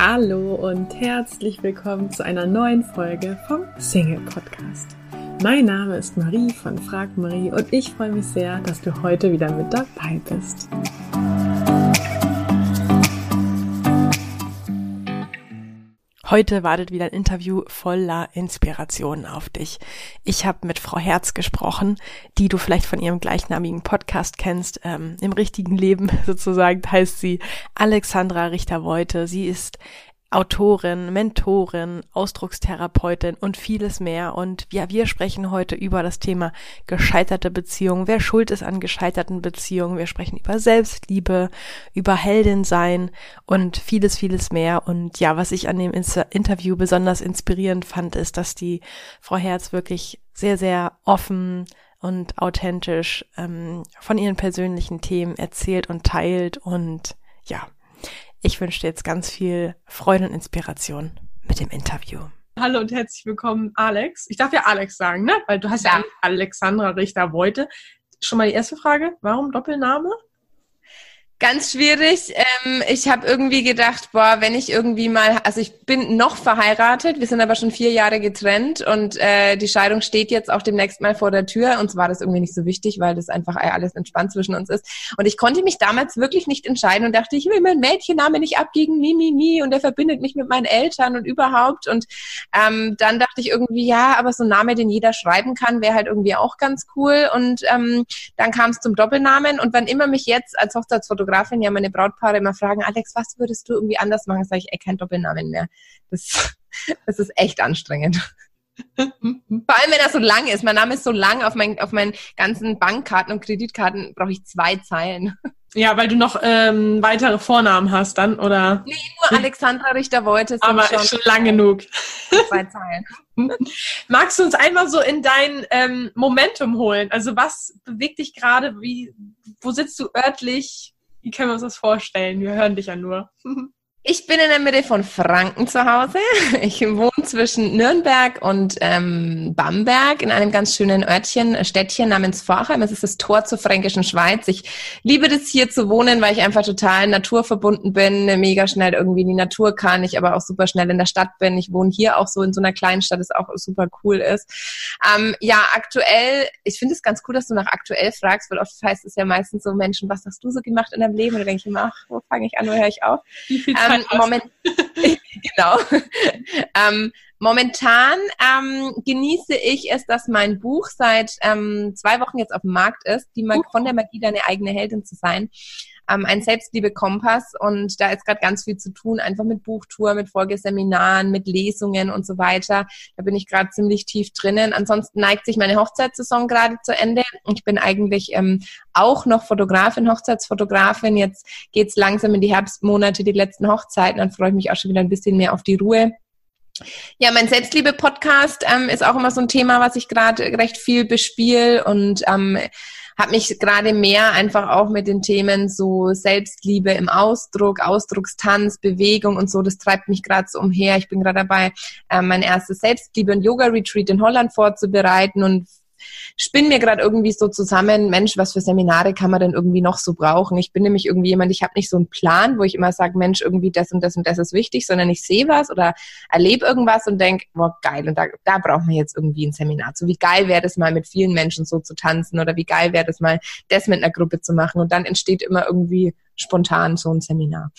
Hallo und herzlich willkommen zu einer neuen Folge vom Single Podcast. Mein Name ist Marie von Frag Marie und ich freue mich sehr, dass du heute wieder mit dabei bist. Heute wartet wieder ein Interview voller Inspiration auf dich. Ich habe mit Frau Herz gesprochen, die du vielleicht von ihrem gleichnamigen Podcast kennst. Ähm, Im richtigen Leben sozusagen heißt sie Alexandra Richter-Voite. Sie ist Autorin, Mentorin, Ausdruckstherapeutin und vieles mehr. Und ja, wir sprechen heute über das Thema gescheiterte Beziehungen. Wer schuld ist an gescheiterten Beziehungen? Wir sprechen über Selbstliebe, über Heldin sein und vieles, vieles mehr. Und ja, was ich an dem Interview besonders inspirierend fand, ist, dass die Frau Herz wirklich sehr, sehr offen und authentisch ähm, von ihren persönlichen Themen erzählt und teilt und ja, ich wünsche dir jetzt ganz viel Freude und Inspiration mit dem Interview. Hallo und herzlich willkommen, Alex. Ich darf ja Alex sagen, ne? Weil du hast ja, ja Alexandra Richter-Beute. Schon mal die erste Frage. Warum Doppelname? Ganz schwierig. Ähm, ich habe irgendwie gedacht, boah, wenn ich irgendwie mal, also ich bin noch verheiratet, wir sind aber schon vier Jahre getrennt und äh, die Scheidung steht jetzt auch demnächst mal vor der Tür. Und zwar das irgendwie nicht so wichtig, weil das einfach alles entspannt zwischen uns ist. Und ich konnte mich damals wirklich nicht entscheiden und dachte, ich will meinen Mädchenname nicht abgeben, mi, mi, mi. Und der verbindet mich mit meinen Eltern und überhaupt. Und ähm, dann dachte ich irgendwie, ja, aber so ein Name, den jeder schreiben kann, wäre halt irgendwie auch ganz cool. Und ähm, dann kam es zum Doppelnamen. Und wann immer mich jetzt als Hochzeitsfotograf Fotografin ja meine Brautpaare immer fragen, Alex, was würdest du irgendwie anders machen? Sage ich, ey, kein Doppelnamen mehr. Das, das ist echt anstrengend. Vor allem, wenn er so lang ist. Mein Name ist so lang, auf, mein, auf meinen ganzen Bankkarten und Kreditkarten brauche ich zwei Zeilen. Ja, weil du noch ähm, weitere Vornamen hast dann, oder? Nee, nur Alexandra Richter wollte. Aber schon, schon lang genug. Zwei Zeilen. Magst du uns einmal so in dein ähm, Momentum holen? Also was bewegt dich gerade? Wie, wo sitzt du örtlich? Wie können wir uns das vorstellen? Wir hören dich ja nur. Ich bin in der Mitte von Franken zu Hause. Ich wohne zwischen Nürnberg und ähm, Bamberg in einem ganz schönen Örtchen, äh, Städtchen namens Vorheim. Es ist das Tor zur fränkischen Schweiz. Ich liebe das hier zu wohnen, weil ich einfach total naturverbunden bin, mega schnell irgendwie in die Natur kann, ich aber auch super schnell in der Stadt bin. Ich wohne hier auch so in so einer kleinen Stadt, das auch super cool ist. Ähm, ja, aktuell, ich finde es ganz cool, dass du nach aktuell fragst, weil oft heißt es ja meistens so, Menschen, was hast du so gemacht in deinem Leben? Und da denke ich immer, ach, wo fange ich an, wo höre ich auf? Ähm, Moment, genau. ähm, momentan ähm, genieße ich es, dass mein Buch seit ähm, zwei Wochen jetzt auf dem Markt ist, die Mag von der Magie deine eigene Heldin zu sein ähm, ein Selbstliebe-Kompass und da ist gerade ganz viel zu tun, einfach mit Buchtour, mit Folgeseminaren, mit Lesungen und so weiter. Da bin ich gerade ziemlich tief drinnen. Ansonsten neigt sich meine Hochzeitssaison gerade zu Ende. Ich bin eigentlich ähm, auch noch Fotografin, Hochzeitsfotografin. Jetzt geht's langsam in die Herbstmonate, die letzten Hochzeiten. Dann freue ich mich auch schon wieder ein bisschen mehr auf die Ruhe. Ja, mein Selbstliebe-Podcast ähm, ist auch immer so ein Thema, was ich gerade recht viel bespiele und ähm, habe mich gerade mehr einfach auch mit den Themen so Selbstliebe im Ausdruck, Ausdruckstanz, Bewegung und so, das treibt mich gerade so umher. Ich bin gerade dabei, äh, mein erstes Selbstliebe- und Yoga-Retreat in Holland vorzubereiten und spinne mir gerade irgendwie so zusammen, Mensch, was für Seminare kann man denn irgendwie noch so brauchen? Ich bin nämlich irgendwie jemand, ich habe nicht so einen Plan, wo ich immer sage, Mensch, irgendwie das und das und das ist wichtig, sondern ich sehe was oder erlebe irgendwas und denke, boah, geil, und da, da braucht man jetzt irgendwie ein Seminar. So wie geil wäre das mal mit vielen Menschen so zu tanzen oder wie geil wäre das mal, das mit einer Gruppe zu machen und dann entsteht immer irgendwie spontan so ein Seminar.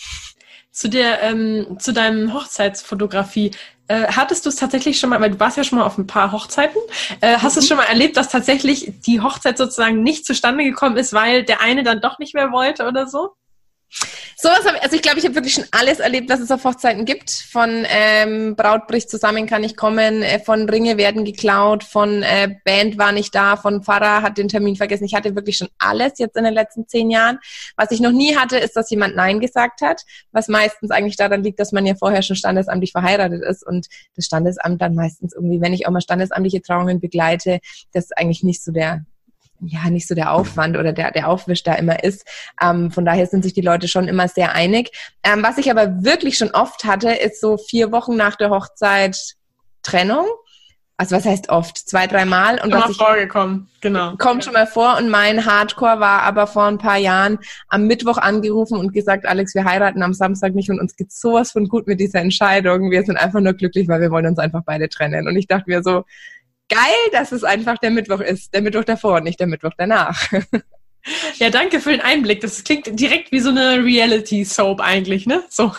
Zu der, ähm, zu deinem Hochzeitsfotografie. Äh, hattest du es tatsächlich schon mal, weil du warst ja schon mal auf ein paar Hochzeiten, äh, hast du mhm. es schon mal erlebt, dass tatsächlich die Hochzeit sozusagen nicht zustande gekommen ist, weil der eine dann doch nicht mehr wollte oder so? Sowas habe ich, also ich glaube, ich habe wirklich schon alles erlebt, was es auf Hochzeiten gibt. Von ähm, Braut bricht zusammen, kann ich kommen, äh, von Ringe werden geklaut, von äh, Band war nicht da, von Pfarrer hat den Termin vergessen. Ich hatte wirklich schon alles jetzt in den letzten zehn Jahren. Was ich noch nie hatte, ist, dass jemand Nein gesagt hat, was meistens eigentlich daran liegt, dass man ja vorher schon standesamtlich verheiratet ist und das Standesamt dann meistens irgendwie, wenn ich auch mal standesamtliche Trauungen begleite, das ist eigentlich nicht so der ja nicht so der Aufwand oder der, der Aufwisch da immer ist. Ähm, von daher sind sich die Leute schon immer sehr einig. Ähm, was ich aber wirklich schon oft hatte, ist so vier Wochen nach der Hochzeit Trennung. also was heißt oft, zwei, dreimal. Und was ich, vorgekommen, genau. Kommt schon mal vor und mein Hardcore war aber vor ein paar Jahren am Mittwoch angerufen und gesagt, Alex, wir heiraten am Samstag nicht und uns geht sowas von gut mit dieser Entscheidung. Wir sind einfach nur glücklich, weil wir wollen uns einfach beide trennen. Und ich dachte mir so, geil, dass es einfach der Mittwoch ist. Der Mittwoch davor und nicht der Mittwoch danach. Ja, danke für den Einblick. Das klingt direkt wie so eine Reality-Soap eigentlich, ne? So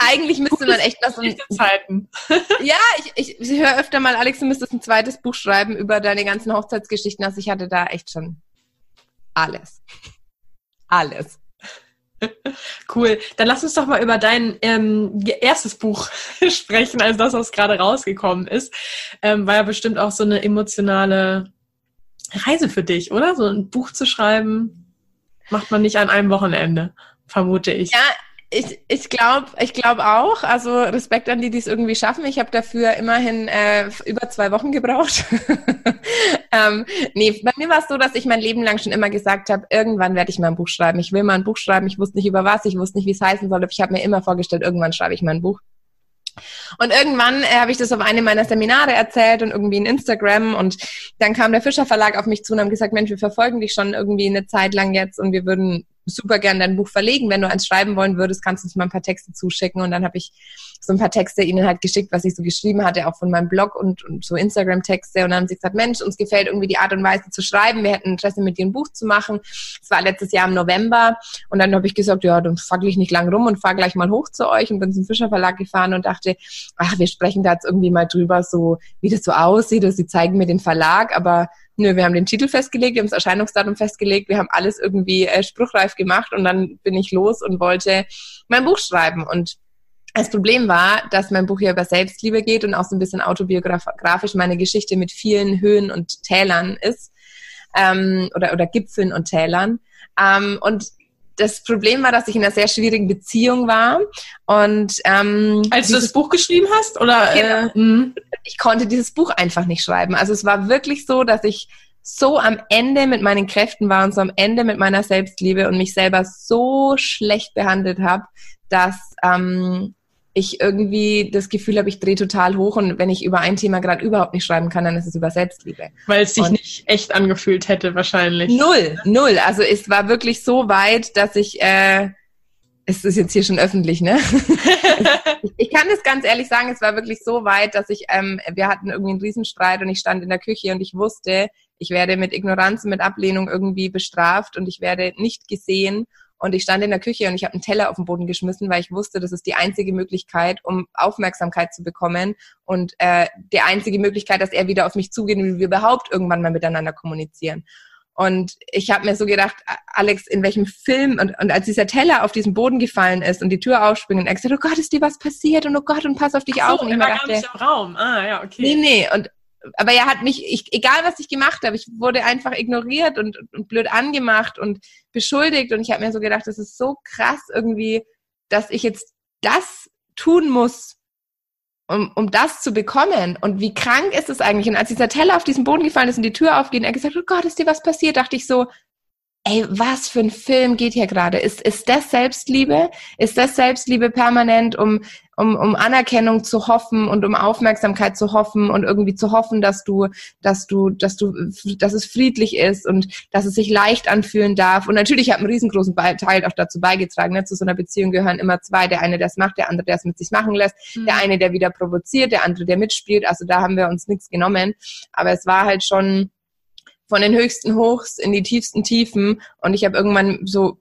eigentlich müsste man echt was. Ein, Zeiten. ja, ich, ich, ich höre öfter mal, Alex, du müsstest ein zweites Buch schreiben über deine ganzen Hochzeitsgeschichten. Also ich hatte da echt schon alles. Alles. Cool. Dann lass uns doch mal über dein ähm, erstes Buch sprechen, also das, was gerade rausgekommen ist. Ähm, war ja bestimmt auch so eine emotionale Reise für dich, oder? So ein Buch zu schreiben, macht man nicht an einem Wochenende, vermute ich. Ja, ich, ich glaube ich glaub auch. Also Respekt an die, die es irgendwie schaffen. Ich habe dafür immerhin äh, über zwei Wochen gebraucht. ähm, nee, bei mir war es so, dass ich mein Leben lang schon immer gesagt habe, irgendwann werde ich mal ein Buch schreiben. Ich will mal ein Buch schreiben. Ich wusste nicht über was, ich wusste nicht, wie es heißen soll. Ich habe mir immer vorgestellt, irgendwann schreibe ich mal ein Buch. Und irgendwann äh, habe ich das auf einem meiner Seminare erzählt und irgendwie in Instagram und dann kam der Fischer Verlag auf mich zu und haben gesagt, Mensch, wir verfolgen dich schon irgendwie eine Zeit lang jetzt und wir würden super gern dein Buch verlegen. Wenn du eins schreiben wollen würdest, kannst du uns mal ein paar Texte zuschicken. Und dann habe ich so ein paar Texte ihnen halt geschickt, was ich so geschrieben hatte, auch von meinem Blog und, und so Instagram-Texte. Und dann haben sie gesagt, Mensch, uns gefällt irgendwie die Art und Weise zu schreiben. Wir hätten Interesse, mit dir ein Buch zu machen. Es war letztes Jahr im November. Und dann habe ich gesagt, ja, dann fackel ich nicht lang rum und fahr gleich mal hoch zu euch und bin zum Fischer Verlag gefahren und dachte, ach, wir sprechen da jetzt irgendwie mal drüber, so wie das so aussieht. Und sie zeigen mir den Verlag, aber Nö, wir haben den Titel festgelegt, wir haben das Erscheinungsdatum festgelegt, wir haben alles irgendwie äh, spruchreif gemacht und dann bin ich los und wollte mein Buch schreiben. Und das Problem war, dass mein Buch hier über Selbstliebe geht und auch so ein bisschen autobiografisch meine Geschichte mit vielen Höhen und Tälern ist. Ähm, oder, oder Gipfeln und Tälern. Ähm, und das Problem war, dass ich in einer sehr schwierigen Beziehung war. Und ähm, als du das Buch geschrieben hast, oder? Genau, äh, mhm. ich konnte dieses Buch einfach nicht schreiben. Also es war wirklich so, dass ich so am Ende mit meinen Kräften war und so am Ende mit meiner Selbstliebe und mich selber so schlecht behandelt habe, dass ähm, ich irgendwie das Gefühl habe, ich drehe total hoch und wenn ich über ein Thema gerade überhaupt nicht schreiben kann, dann ist es über Selbstliebe. Weil es sich und nicht echt angefühlt hätte wahrscheinlich. Null, null. Also es war wirklich so weit, dass ich, äh, es ist jetzt hier schon öffentlich, ne? ich kann das ganz ehrlich sagen, es war wirklich so weit, dass ich, ähm, wir hatten irgendwie einen Riesenstreit und ich stand in der Küche und ich wusste, ich werde mit Ignoranz und mit Ablehnung irgendwie bestraft und ich werde nicht gesehen und ich stand in der Küche und ich habe einen Teller auf den Boden geschmissen, weil ich wusste, das ist die einzige Möglichkeit, um Aufmerksamkeit zu bekommen und äh, die einzige Möglichkeit, dass er wieder auf mich zugeht und wir überhaupt irgendwann mal miteinander kommunizieren. Und ich habe mir so gedacht, Alex, in welchem Film, und, und als dieser Teller auf diesen Boden gefallen ist und die Tür aufspringt und er gesagt, oh Gott, ist dir was passiert und oh Gott, und pass auf dich so, auf. Und ich war dachte, gar nicht im Raum. Ah, ja, okay. Nee, nee, und aber er hat mich, ich, egal was ich gemacht habe, ich wurde einfach ignoriert und, und blöd angemacht und beschuldigt. Und ich habe mir so gedacht, das ist so krass irgendwie, dass ich jetzt das tun muss, um, um das zu bekommen. Und wie krank ist es eigentlich? Und als dieser Teller auf diesen Boden gefallen ist und die Tür aufgeht und er gesagt, oh Gott, ist dir was passiert, dachte ich so, ey, was für ein Film geht hier gerade? Ist, ist das Selbstliebe? Ist das Selbstliebe permanent, um, um, um Anerkennung zu hoffen und um Aufmerksamkeit zu hoffen und irgendwie zu hoffen, dass du, dass du, dass du, dass es friedlich ist und dass es sich leicht anfühlen darf. Und natürlich hat einen riesengroßen Teil auch dazu beigetragen. Ne? Zu so einer Beziehung gehören immer zwei. Der eine, der es macht, der andere, der es mit sich machen lässt. Mhm. Der eine, der wieder provoziert, der andere, der mitspielt. Also da haben wir uns nichts genommen. Aber es war halt schon, von den höchsten Hochs in die tiefsten Tiefen. Und ich habe irgendwann so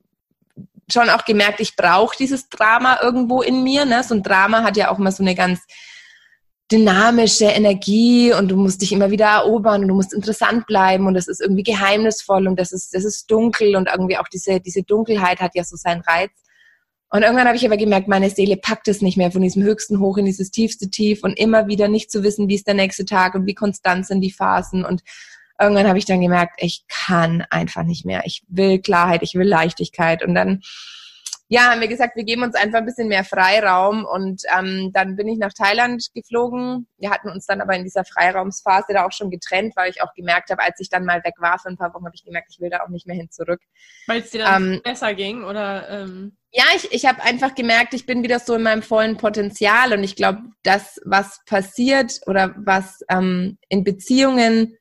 schon auch gemerkt, ich brauche dieses Drama irgendwo in mir. Ne? So ein Drama hat ja auch immer so eine ganz dynamische Energie und du musst dich immer wieder erobern und du musst interessant bleiben und das ist irgendwie geheimnisvoll und das ist, das ist dunkel und irgendwie auch diese, diese Dunkelheit hat ja so seinen Reiz. Und irgendwann habe ich aber gemerkt, meine Seele packt es nicht mehr von diesem höchsten Hoch in dieses tiefste Tief und immer wieder nicht zu wissen, wie ist der nächste Tag und wie konstant sind die Phasen und irgendwann habe ich dann gemerkt, ich kann einfach nicht mehr. Ich will Klarheit, ich will Leichtigkeit. Und dann ja, haben wir gesagt, wir geben uns einfach ein bisschen mehr Freiraum und ähm, dann bin ich nach Thailand geflogen. Wir hatten uns dann aber in dieser Freiraumsphase da auch schon getrennt, weil ich auch gemerkt habe, als ich dann mal weg war für ein paar Wochen, habe ich gemerkt, ich will da auch nicht mehr hin zurück. Weil es dir dann ähm, besser ging oder? Ähm ja, ich, ich habe einfach gemerkt, ich bin wieder so in meinem vollen Potenzial und ich glaube, das, was passiert oder was ähm, in Beziehungen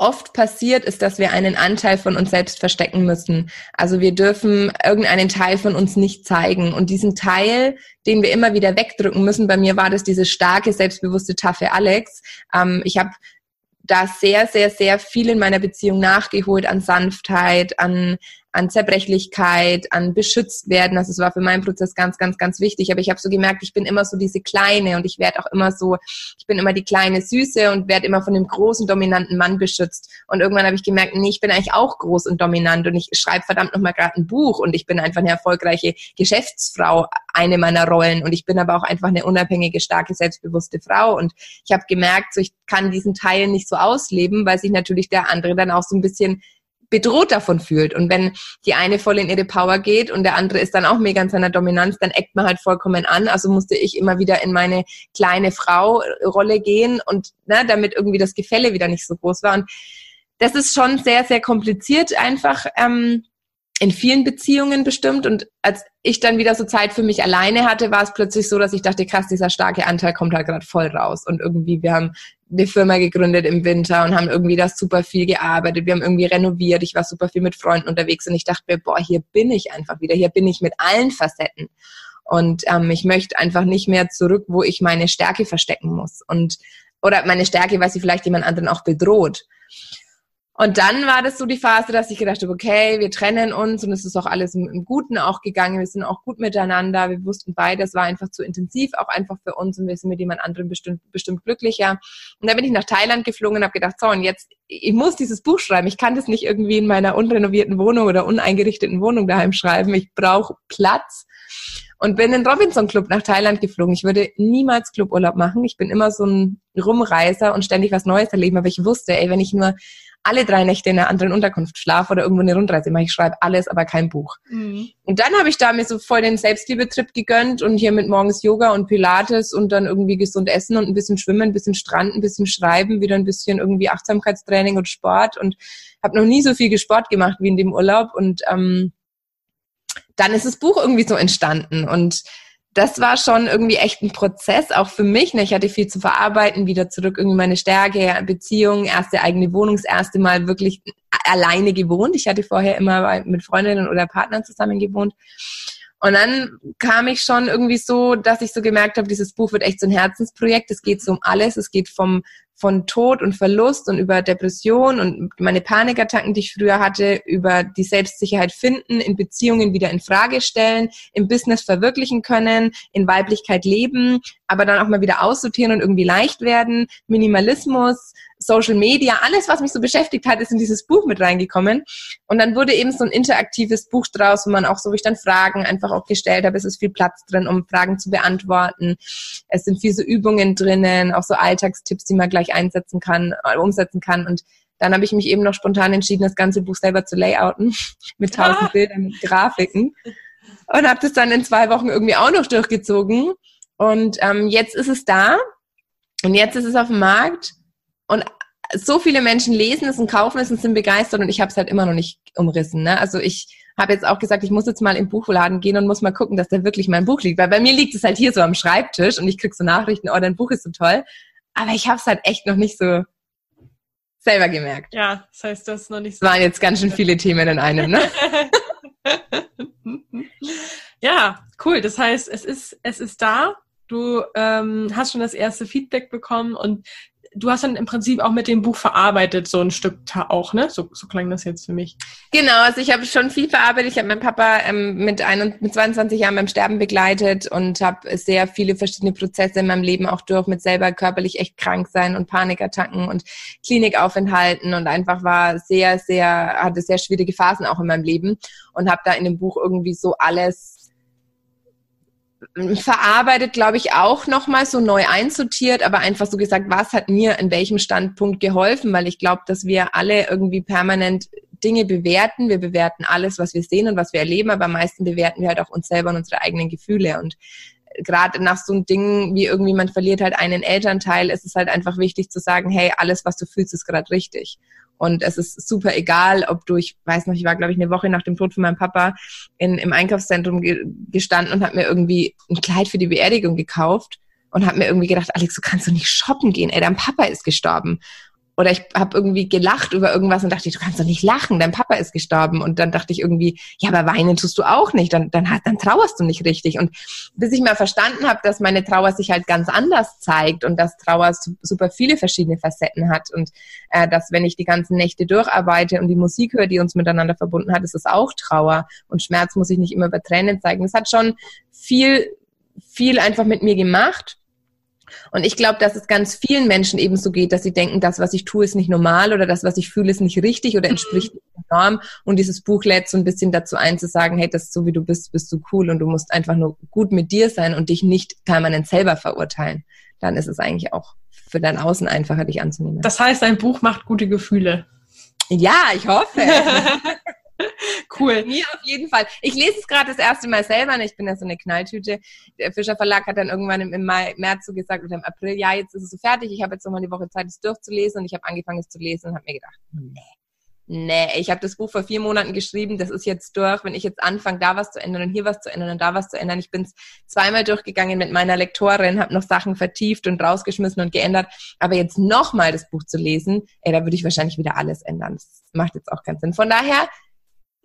oft passiert, ist, dass wir einen Anteil von uns selbst verstecken müssen. Also wir dürfen irgendeinen Teil von uns nicht zeigen. Und diesen Teil, den wir immer wieder wegdrücken müssen, bei mir war das diese starke, selbstbewusste, taffe Alex. Ähm, ich habe da sehr, sehr, sehr viel in meiner Beziehung nachgeholt an Sanftheit, an an Zerbrechlichkeit, an beschützt werden. Also es war für meinen Prozess ganz, ganz, ganz wichtig. Aber ich habe so gemerkt, ich bin immer so diese Kleine und ich werde auch immer so, ich bin immer die kleine Süße und werde immer von dem großen, dominanten Mann beschützt. Und irgendwann habe ich gemerkt, nee, ich bin eigentlich auch groß und dominant und ich schreibe verdammt nochmal gerade ein Buch und ich bin einfach eine erfolgreiche Geschäftsfrau, eine meiner Rollen. Und ich bin aber auch einfach eine unabhängige, starke, selbstbewusste Frau. Und ich habe gemerkt, so ich kann diesen Teil nicht so ausleben, weil sich natürlich der andere dann auch so ein bisschen bedroht davon fühlt. Und wenn die eine voll in ihre Power geht und der andere ist dann auch mega in seiner Dominanz, dann eckt man halt vollkommen an. Also musste ich immer wieder in meine kleine Frau-Rolle gehen und ne, damit irgendwie das Gefälle wieder nicht so groß war. Und das ist schon sehr, sehr kompliziert einfach. Ähm, in vielen Beziehungen bestimmt. Und als ich dann wieder so Zeit für mich alleine hatte, war es plötzlich so, dass ich dachte, krass, dieser starke Anteil kommt halt gerade voll raus. Und irgendwie, wir haben eine Firma gegründet im Winter und haben irgendwie das super viel gearbeitet. Wir haben irgendwie renoviert. Ich war super viel mit Freunden unterwegs und ich dachte mir, boah, hier bin ich einfach wieder. Hier bin ich mit allen Facetten. Und ähm, ich möchte einfach nicht mehr zurück, wo ich meine Stärke verstecken muss. Und oder meine Stärke, weil sie vielleicht jemand anderen auch bedroht. Und dann war das so die Phase, dass ich gedacht habe, okay, wir trennen uns und es ist auch alles im, Guten auch gegangen. Wir sind auch gut miteinander. Wir wussten beide, es war einfach zu intensiv, auch einfach für uns und wir sind mit jemand anderem bestimmt, bestimmt glücklicher. Und dann bin ich nach Thailand geflogen und habe gedacht, so, und jetzt, ich muss dieses Buch schreiben. Ich kann das nicht irgendwie in meiner unrenovierten Wohnung oder uneingerichteten Wohnung daheim schreiben. Ich brauche Platz und bin in den Robinson Club nach Thailand geflogen. Ich würde niemals Cluburlaub machen. Ich bin immer so ein Rumreiser und ständig was Neues erleben. Aber ich wusste, ey, wenn ich nur alle drei Nächte in einer anderen Unterkunft schlafe oder irgendwo eine Rundreise mache. Ich schreibe alles, aber kein Buch. Mhm. Und dann habe ich da mir so voll den Selbstliebetrip gegönnt und hier mit morgens Yoga und Pilates und dann irgendwie gesund essen und ein bisschen schwimmen, ein bisschen Strand, ein bisschen schreiben, wieder ein bisschen irgendwie Achtsamkeitstraining und Sport und habe noch nie so viel Sport gemacht wie in dem Urlaub und ähm, dann ist das Buch irgendwie so entstanden und das war schon irgendwie echt ein Prozess, auch für mich. Ne? Ich hatte viel zu verarbeiten, wieder zurück irgendwie meine Stärke, Beziehung, erste eigene Wohnung, das erste Mal wirklich alleine gewohnt. Ich hatte vorher immer mit Freundinnen oder Partnern zusammen gewohnt. Und dann kam ich schon irgendwie so, dass ich so gemerkt habe, dieses Buch wird echt so ein Herzensprojekt. Es geht so um alles. Es geht vom von Tod und Verlust und über Depression und meine Panikattacken, die ich früher hatte, über die Selbstsicherheit finden, in Beziehungen wieder in Frage stellen, im Business verwirklichen können, in Weiblichkeit leben, aber dann auch mal wieder aussortieren und irgendwie leicht werden, Minimalismus, Social Media, alles, was mich so beschäftigt hat, ist in dieses Buch mit reingekommen. Und dann wurde eben so ein interaktives Buch draus, wo man auch so, wo ich dann Fragen einfach auch gestellt habe. Es ist viel Platz drin, um Fragen zu beantworten. Es sind viel so Übungen drinnen, auch so Alltagstipps, die man gleich einsetzen kann, äh, umsetzen kann. Und dann habe ich mich eben noch spontan entschieden, das ganze Buch selber zu layouten, mit tausend ah. Bildern, mit Grafiken. Und habe das dann in zwei Wochen irgendwie auch noch durchgezogen. Und ähm, jetzt ist es da. Und jetzt ist es auf dem Markt. Und so viele Menschen lesen es und kaufen es und sind begeistert und ich habe es halt immer noch nicht umrissen. Ne? Also ich habe jetzt auch gesagt, ich muss jetzt mal im Buchladen gehen und muss mal gucken, dass da wirklich mein Buch liegt. Weil bei mir liegt es halt hier so am Schreibtisch und ich krieg so Nachrichten, oh, dein Buch ist so toll. Aber ich habe es halt echt noch nicht so selber gemerkt. Ja, das heißt, das ist noch nicht so. Waren jetzt ganz schön viele Themen in einem, ne? ja, cool. Das heißt, es ist, es ist da. Du ähm, hast schon das erste Feedback bekommen und du hast dann im Prinzip auch mit dem Buch verarbeitet, so ein Stück auch, ne? So, so klang das jetzt für mich. Genau, also ich habe schon viel verarbeitet. Ich habe meinen Papa ähm, mit, ein, mit 22 Jahren beim Sterben begleitet und habe sehr viele verschiedene Prozesse in meinem Leben auch durch, mit selber körperlich echt krank sein und Panikattacken und Klinikaufenthalten und einfach war sehr, sehr, hatte sehr schwierige Phasen auch in meinem Leben und habe da in dem Buch irgendwie so alles verarbeitet, glaube ich, auch nochmal so neu einsortiert, aber einfach so gesagt, was hat mir in welchem Standpunkt geholfen, weil ich glaube, dass wir alle irgendwie permanent Dinge bewerten. Wir bewerten alles, was wir sehen und was wir erleben, aber am meisten bewerten wir halt auch uns selber und unsere eigenen Gefühle. Und gerade nach so einem Ding wie irgendwie man verliert halt einen Elternteil, ist es halt einfach wichtig zu sagen, hey, alles, was du fühlst, ist gerade richtig. Und es ist super egal, ob du, ich weiß noch, ich war, glaube ich, eine Woche nach dem Tod von meinem Papa in, im Einkaufszentrum ge gestanden und habe mir irgendwie ein Kleid für die Beerdigung gekauft und habe mir irgendwie gedacht, Alex, du kannst doch nicht shoppen gehen, ey, dein Papa ist gestorben. Oder ich habe irgendwie gelacht über irgendwas und dachte, du kannst doch nicht lachen, dein Papa ist gestorben. Und dann dachte ich irgendwie, ja, aber weinen tust du auch nicht, dann, dann, dann trauerst du nicht richtig. Und bis ich mal verstanden habe, dass meine Trauer sich halt ganz anders zeigt und dass Trauer super viele verschiedene Facetten hat und äh, dass wenn ich die ganzen Nächte durcharbeite und die Musik höre, die uns miteinander verbunden hat, ist es auch Trauer. Und Schmerz muss ich nicht immer über Tränen zeigen. Das hat schon viel, viel einfach mit mir gemacht. Und ich glaube, dass es ganz vielen Menschen eben so geht, dass sie denken, das, was ich tue, ist nicht normal oder das, was ich fühle, ist nicht richtig oder entspricht nicht der Norm. Und dieses Buch lädt so ein bisschen dazu ein, zu sagen, hey, das ist so wie du bist, bist du cool und du musst einfach nur gut mit dir sein und dich nicht permanent selber verurteilen. Dann ist es eigentlich auch für dein Außen einfacher, dich anzunehmen. Das heißt, ein Buch macht gute Gefühle. Ja, ich hoffe. cool. Mir auf jeden Fall. Ich lese es gerade das erste Mal selber ich bin ja so eine Knalltüte. Der Fischer Verlag hat dann irgendwann im, Mai, März so gesagt oder im April, ja, jetzt ist es so fertig. Ich habe jetzt nochmal die Woche Zeit, es durchzulesen und ich habe angefangen, es zu lesen und habe mir gedacht, nee. Nee, ich habe das Buch vor vier Monaten geschrieben, das ist jetzt durch. Wenn ich jetzt anfange, da was zu ändern und hier was zu ändern und da was zu ändern, ich bin zweimal durchgegangen mit meiner Lektorin, habe noch Sachen vertieft und rausgeschmissen und geändert. Aber jetzt nochmal das Buch zu lesen, ey, da würde ich wahrscheinlich wieder alles ändern. Das macht jetzt auch keinen Sinn. Von daher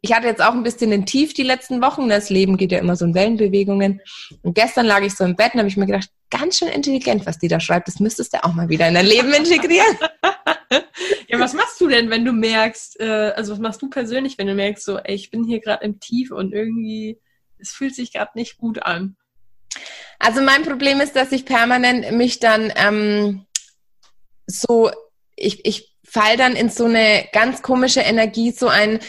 ich hatte jetzt auch ein bisschen den Tief die letzten Wochen. Das Leben geht ja immer so in Wellenbewegungen. Und gestern lag ich so im Bett und habe ich mir gedacht, ganz schön intelligent, was die da schreibt. Das müsstest du auch mal wieder in dein Leben integrieren. ja, was machst du denn, wenn du merkst, äh, also was machst du persönlich, wenn du merkst, so, ey, ich bin hier gerade im Tief und irgendwie, es fühlt sich gerade nicht gut an? Also mein Problem ist, dass ich permanent mich dann ähm, so, ich, ich fall dann in so eine ganz komische Energie, so ein,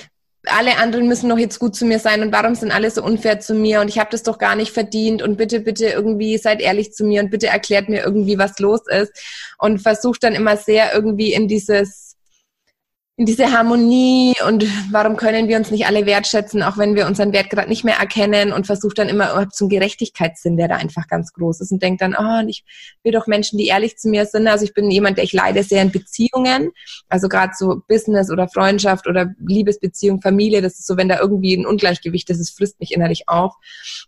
alle anderen müssen doch jetzt gut zu mir sein und warum sind alle so unfair zu mir und ich habe das doch gar nicht verdient und bitte, bitte irgendwie seid ehrlich zu mir und bitte erklärt mir irgendwie, was los ist und versucht dann immer sehr irgendwie in dieses diese Harmonie und warum können wir uns nicht alle wertschätzen, auch wenn wir unseren Wert gerade nicht mehr erkennen und versucht dann immer zum Gerechtigkeitssinn, der da einfach ganz groß ist und denkt dann, oh, ich will doch Menschen, die ehrlich zu mir sind. Also ich bin jemand, der ich leide sehr in Beziehungen, also gerade so Business oder Freundschaft oder Liebesbeziehung, Familie, das ist so, wenn da irgendwie ein Ungleichgewicht ist, es frisst mich innerlich auf.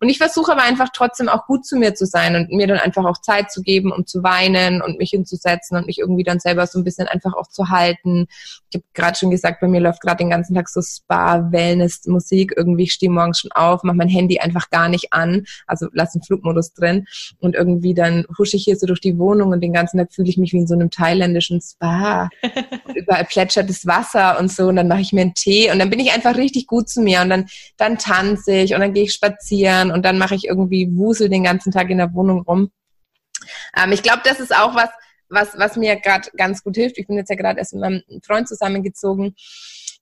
Und ich versuche aber einfach trotzdem auch gut zu mir zu sein und mir dann einfach auch Zeit zu geben, um zu weinen und mich hinzusetzen und mich irgendwie dann selber so ein bisschen einfach auch zu halten. Ich gerade schon gesagt, bei mir läuft gerade den ganzen Tag so Spa, Wellness, Musik. Irgendwie ich stehe morgens schon auf, mache mein Handy einfach gar nicht an, also lasse den Flugmodus drin und irgendwie dann husche ich hier so durch die Wohnung und den ganzen Tag fühle ich mich wie in so einem thailändischen Spa. und überall plätschert das Wasser und so und dann mache ich mir einen Tee und dann bin ich einfach richtig gut zu mir und dann, dann tanze ich und dann gehe ich spazieren und dann mache ich irgendwie Wusel den ganzen Tag in der Wohnung rum. Ähm, ich glaube, das ist auch was, was, was mir gerade ganz gut hilft. Ich bin jetzt ja gerade erst mit meinem Freund zusammengezogen.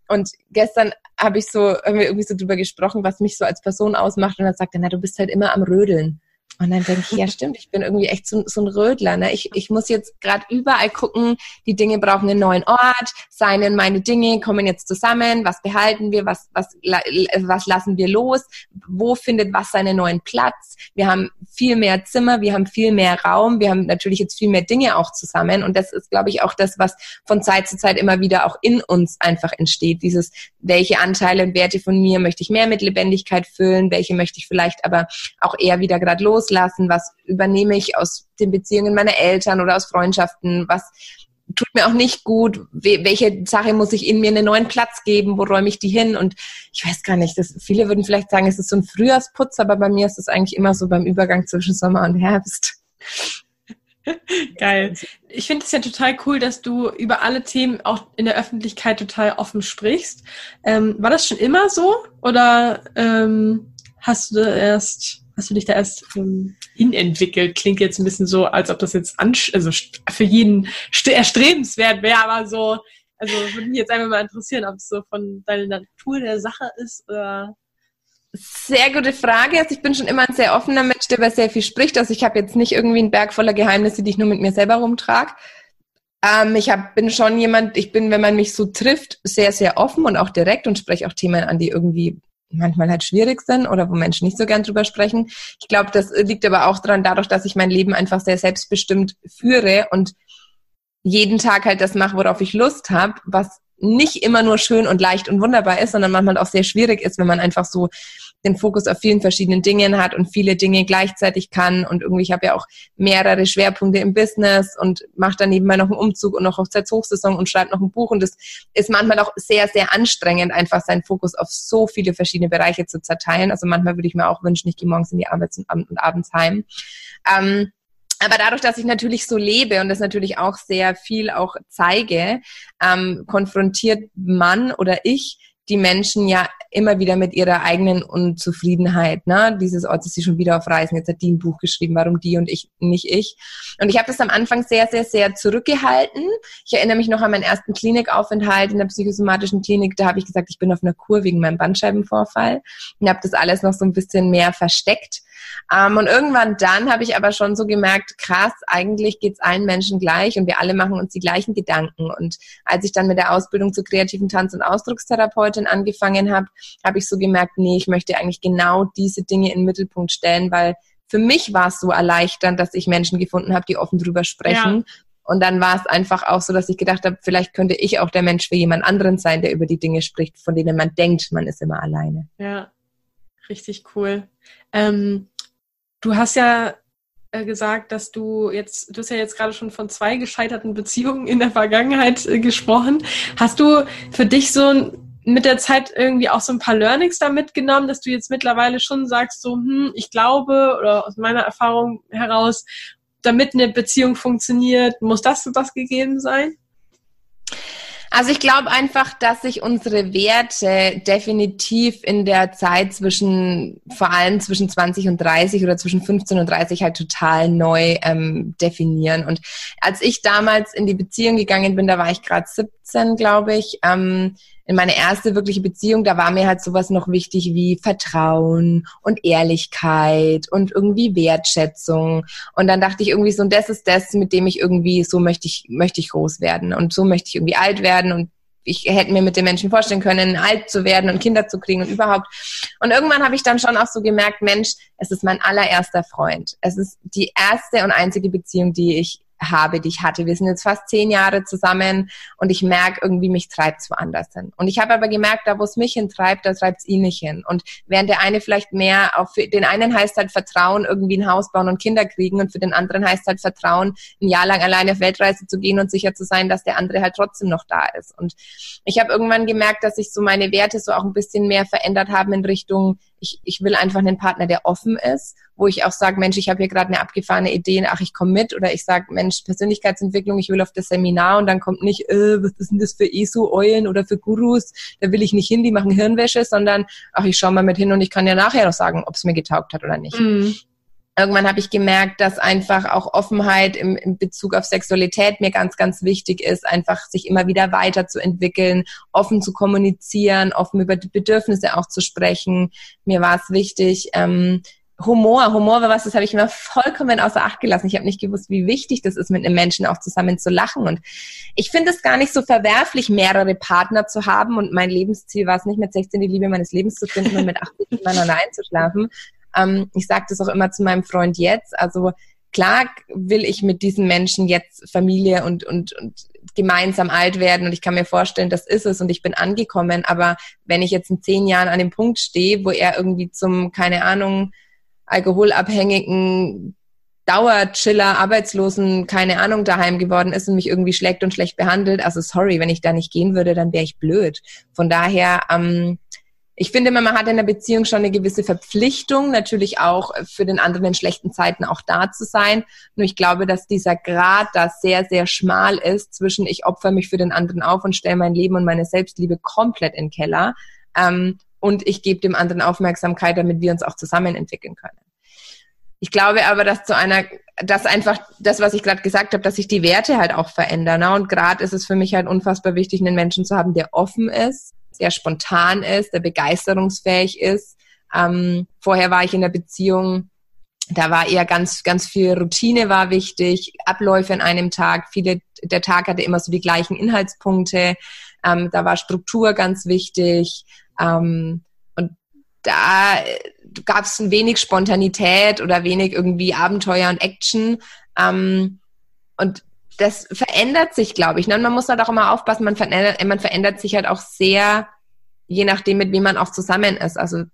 Und gestern habe ich so irgendwie so drüber gesprochen, was mich so als Person ausmacht. Und dann sagt er, na, du bist halt immer am Rödeln. Und dann denke ich, ja stimmt, ich bin irgendwie echt so, so ein Rödler. Ne? Ich, ich muss jetzt gerade überall gucken, die Dinge brauchen einen neuen Ort, seien meine Dinge, kommen jetzt zusammen, was behalten wir, was, was, was lassen wir los, wo findet was seinen neuen Platz. Wir haben viel mehr Zimmer, wir haben viel mehr Raum, wir haben natürlich jetzt viel mehr Dinge auch zusammen. Und das ist, glaube ich, auch das, was von Zeit zu Zeit immer wieder auch in uns einfach entsteht. Dieses, welche Anteile und Werte von mir möchte ich mehr mit Lebendigkeit füllen, welche möchte ich vielleicht aber auch eher wieder gerade los loslassen, was übernehme ich aus den Beziehungen meiner Eltern oder aus Freundschaften, was tut mir auch nicht gut, welche Sache muss ich in mir einen neuen Platz geben, wo räume ich die hin und ich weiß gar nicht, das, viele würden vielleicht sagen, es ist so ein Frühjahrsputz, aber bei mir ist es eigentlich immer so beim Übergang zwischen Sommer und Herbst. Geil. Ich finde es ja total cool, dass du über alle Themen auch in der Öffentlichkeit total offen sprichst. Ähm, war das schon immer so oder ähm, hast du erst hast du dich da erst ähm, hinentwickelt? Klingt jetzt ein bisschen so, als ob das jetzt also für jeden erstrebenswert wäre, aber so, also würde mich jetzt einfach mal interessieren, ob es so von deiner Natur der Sache ist oder sehr gute Frage. Also ich bin schon immer ein sehr offener Mensch, der über sehr viel spricht. Also ich habe jetzt nicht irgendwie einen Berg voller Geheimnisse, die ich nur mit mir selber rumtrage. Ähm, ich hab, bin schon jemand, ich bin, wenn man mich so trifft, sehr, sehr offen und auch direkt und spreche auch Themen an, die irgendwie manchmal halt schwierig sind oder wo Menschen nicht so gern drüber sprechen. Ich glaube, das liegt aber auch daran, dadurch, dass ich mein Leben einfach sehr selbstbestimmt führe und jeden Tag halt das mache, worauf ich Lust habe, was nicht immer nur schön und leicht und wunderbar ist, sondern manchmal auch sehr schwierig ist, wenn man einfach so den Fokus auf vielen verschiedenen Dingen hat und viele Dinge gleichzeitig kann. Und irgendwie, ich habe ja auch mehrere Schwerpunkte im Business und mache dann nebenbei noch einen Umzug und noch Hochzeitshochsaison und schreibe noch ein Buch. Und das ist manchmal auch sehr, sehr anstrengend, einfach seinen Fokus auf so viele verschiedene Bereiche zu zerteilen. Also manchmal würde ich mir auch wünschen, ich gehe morgens in die Arbeit und abends heim. Ähm, aber dadurch, dass ich natürlich so lebe und das natürlich auch sehr viel auch zeige, ähm, konfrontiert man oder ich die Menschen ja immer wieder mit ihrer eigenen Unzufriedenheit, ne? Dieses, oh, jetzt ist sie schon wieder auf Reisen, jetzt hat die ein Buch geschrieben, warum die und ich, nicht ich. Und ich habe das am Anfang sehr, sehr, sehr zurückgehalten. Ich erinnere mich noch an meinen ersten Klinikaufenthalt in der psychosomatischen Klinik, da habe ich gesagt, ich bin auf einer Kur wegen meinem Bandscheibenvorfall und habe das alles noch so ein bisschen mehr versteckt. Ähm, und irgendwann dann habe ich aber schon so gemerkt, krass, eigentlich geht's allen Menschen gleich und wir alle machen uns die gleichen Gedanken. Und als ich dann mit der Ausbildung zur kreativen Tanz- und Ausdruckstherapeutin angefangen habe, habe ich so gemerkt, nee, ich möchte eigentlich genau diese Dinge in den Mittelpunkt stellen, weil für mich war es so erleichternd, dass ich Menschen gefunden habe, die offen drüber sprechen. Ja. Und dann war es einfach auch so, dass ich gedacht habe, vielleicht könnte ich auch der Mensch für jemand anderen sein, der über die Dinge spricht, von denen man denkt, man ist immer alleine. Ja, richtig cool. Ähm, Du hast ja äh, gesagt, dass du jetzt, du hast ja jetzt gerade schon von zwei gescheiterten Beziehungen in der Vergangenheit äh, gesprochen. Hast du für dich so mit der Zeit irgendwie auch so ein paar Learnings da mitgenommen, dass du jetzt mittlerweile schon sagst, so, hm, ich glaube, oder aus meiner Erfahrung heraus, damit eine Beziehung funktioniert, muss das und das gegeben sein? Also ich glaube einfach, dass sich unsere Werte definitiv in der Zeit zwischen, vor allem zwischen 20 und 30 oder zwischen 15 und 30 halt total neu ähm, definieren. Und als ich damals in die Beziehung gegangen bin, da war ich gerade 17, glaube ich, ähm, in meine erste wirkliche Beziehung, da war mir halt sowas noch wichtig wie Vertrauen und Ehrlichkeit und irgendwie Wertschätzung. Und dann dachte ich irgendwie so, und das ist das, mit dem ich irgendwie, so möchte ich, möchte ich groß werden und so möchte ich irgendwie alt werden und ich hätte mir mit den Menschen vorstellen können, alt zu werden und Kinder zu kriegen und überhaupt. Und irgendwann habe ich dann schon auch so gemerkt, Mensch, es ist mein allererster Freund. Es ist die erste und einzige Beziehung, die ich habe, die ich hatte. Wir sind jetzt fast zehn Jahre zusammen und ich merke irgendwie, mich treibt es woanders hin. Und ich habe aber gemerkt, da wo es mich hintreibt, da treibt es ihn nicht hin. Und während der eine vielleicht mehr auf, für den einen heißt halt Vertrauen, irgendwie ein Haus bauen und Kinder kriegen und für den anderen heißt halt Vertrauen, ein Jahr lang alleine auf Weltreise zu gehen und sicher zu sein, dass der andere halt trotzdem noch da ist. Und ich habe irgendwann gemerkt, dass sich so meine Werte so auch ein bisschen mehr verändert haben in Richtung, ich, ich will einfach einen Partner, der offen ist, wo ich auch sage, Mensch, ich habe hier gerade eine abgefahrene Idee, ach, ich komme mit. Oder ich sage, Mensch, Persönlichkeitsentwicklung, ich will auf das Seminar und dann kommt nicht, äh, was ist denn das für ESO-Eulen oder für Gurus, da will ich nicht hin, die machen Hirnwäsche, sondern ach, ich schaue mal mit hin und ich kann ja nachher noch sagen, ob es mir getaugt hat oder nicht. Mhm irgendwann habe ich gemerkt, dass einfach auch Offenheit im, im Bezug auf Sexualität mir ganz, ganz wichtig ist, einfach sich immer wieder weiterzuentwickeln, offen zu kommunizieren, offen über die Bedürfnisse auch zu sprechen. Mir war es wichtig, ähm, Humor, Humor war was, das habe ich immer vollkommen außer Acht gelassen. Ich habe nicht gewusst, wie wichtig das ist, mit einem Menschen auch zusammen zu lachen. Und ich finde es gar nicht so verwerflich, mehrere Partner zu haben. Und mein Lebensziel war es nicht, mit 16 die Liebe meines Lebens zu finden und mit 80 miteinander einzuschlafen, ähm, ich sage das auch immer zu meinem Freund jetzt. Also klar will ich mit diesen Menschen jetzt Familie und, und, und gemeinsam alt werden und ich kann mir vorstellen, das ist es und ich bin angekommen. Aber wenn ich jetzt in zehn Jahren an dem Punkt stehe, wo er irgendwie zum, keine Ahnung, alkoholabhängigen Dauerchiller, Arbeitslosen, keine Ahnung, daheim geworden ist und mich irgendwie schlägt und schlecht behandelt. Also sorry, wenn ich da nicht gehen würde, dann wäre ich blöd. Von daher, ähm, ich finde, man hat in der Beziehung schon eine gewisse Verpflichtung, natürlich auch für den anderen in schlechten Zeiten auch da zu sein. Nur ich glaube, dass dieser Grad da sehr, sehr schmal ist zwischen ich opfer mich für den anderen auf und stelle mein Leben und meine Selbstliebe komplett in den Keller ähm, und ich gebe dem anderen Aufmerksamkeit, damit wir uns auch zusammen entwickeln können. Ich glaube aber, dass zu einer, dass einfach das, was ich gerade gesagt habe, dass sich die Werte halt auch verändern. Ne? Und gerade ist es für mich halt unfassbar wichtig, einen Menschen zu haben, der offen ist, der spontan ist, der begeisterungsfähig ist. Ähm, vorher war ich in der Beziehung, da war eher ganz, ganz viel Routine war wichtig, Abläufe in einem Tag, viele der Tag hatte immer so die gleichen Inhaltspunkte. Ähm, da war Struktur ganz wichtig. Ähm, und da gab es wenig Spontanität oder wenig irgendwie Abenteuer und Action. Ähm, und das verändert sich, glaube ich. Ne? Und man muss halt auch immer aufpassen, man verändert, man verändert sich halt auch sehr, je nachdem, mit wem man auch zusammen ist. Also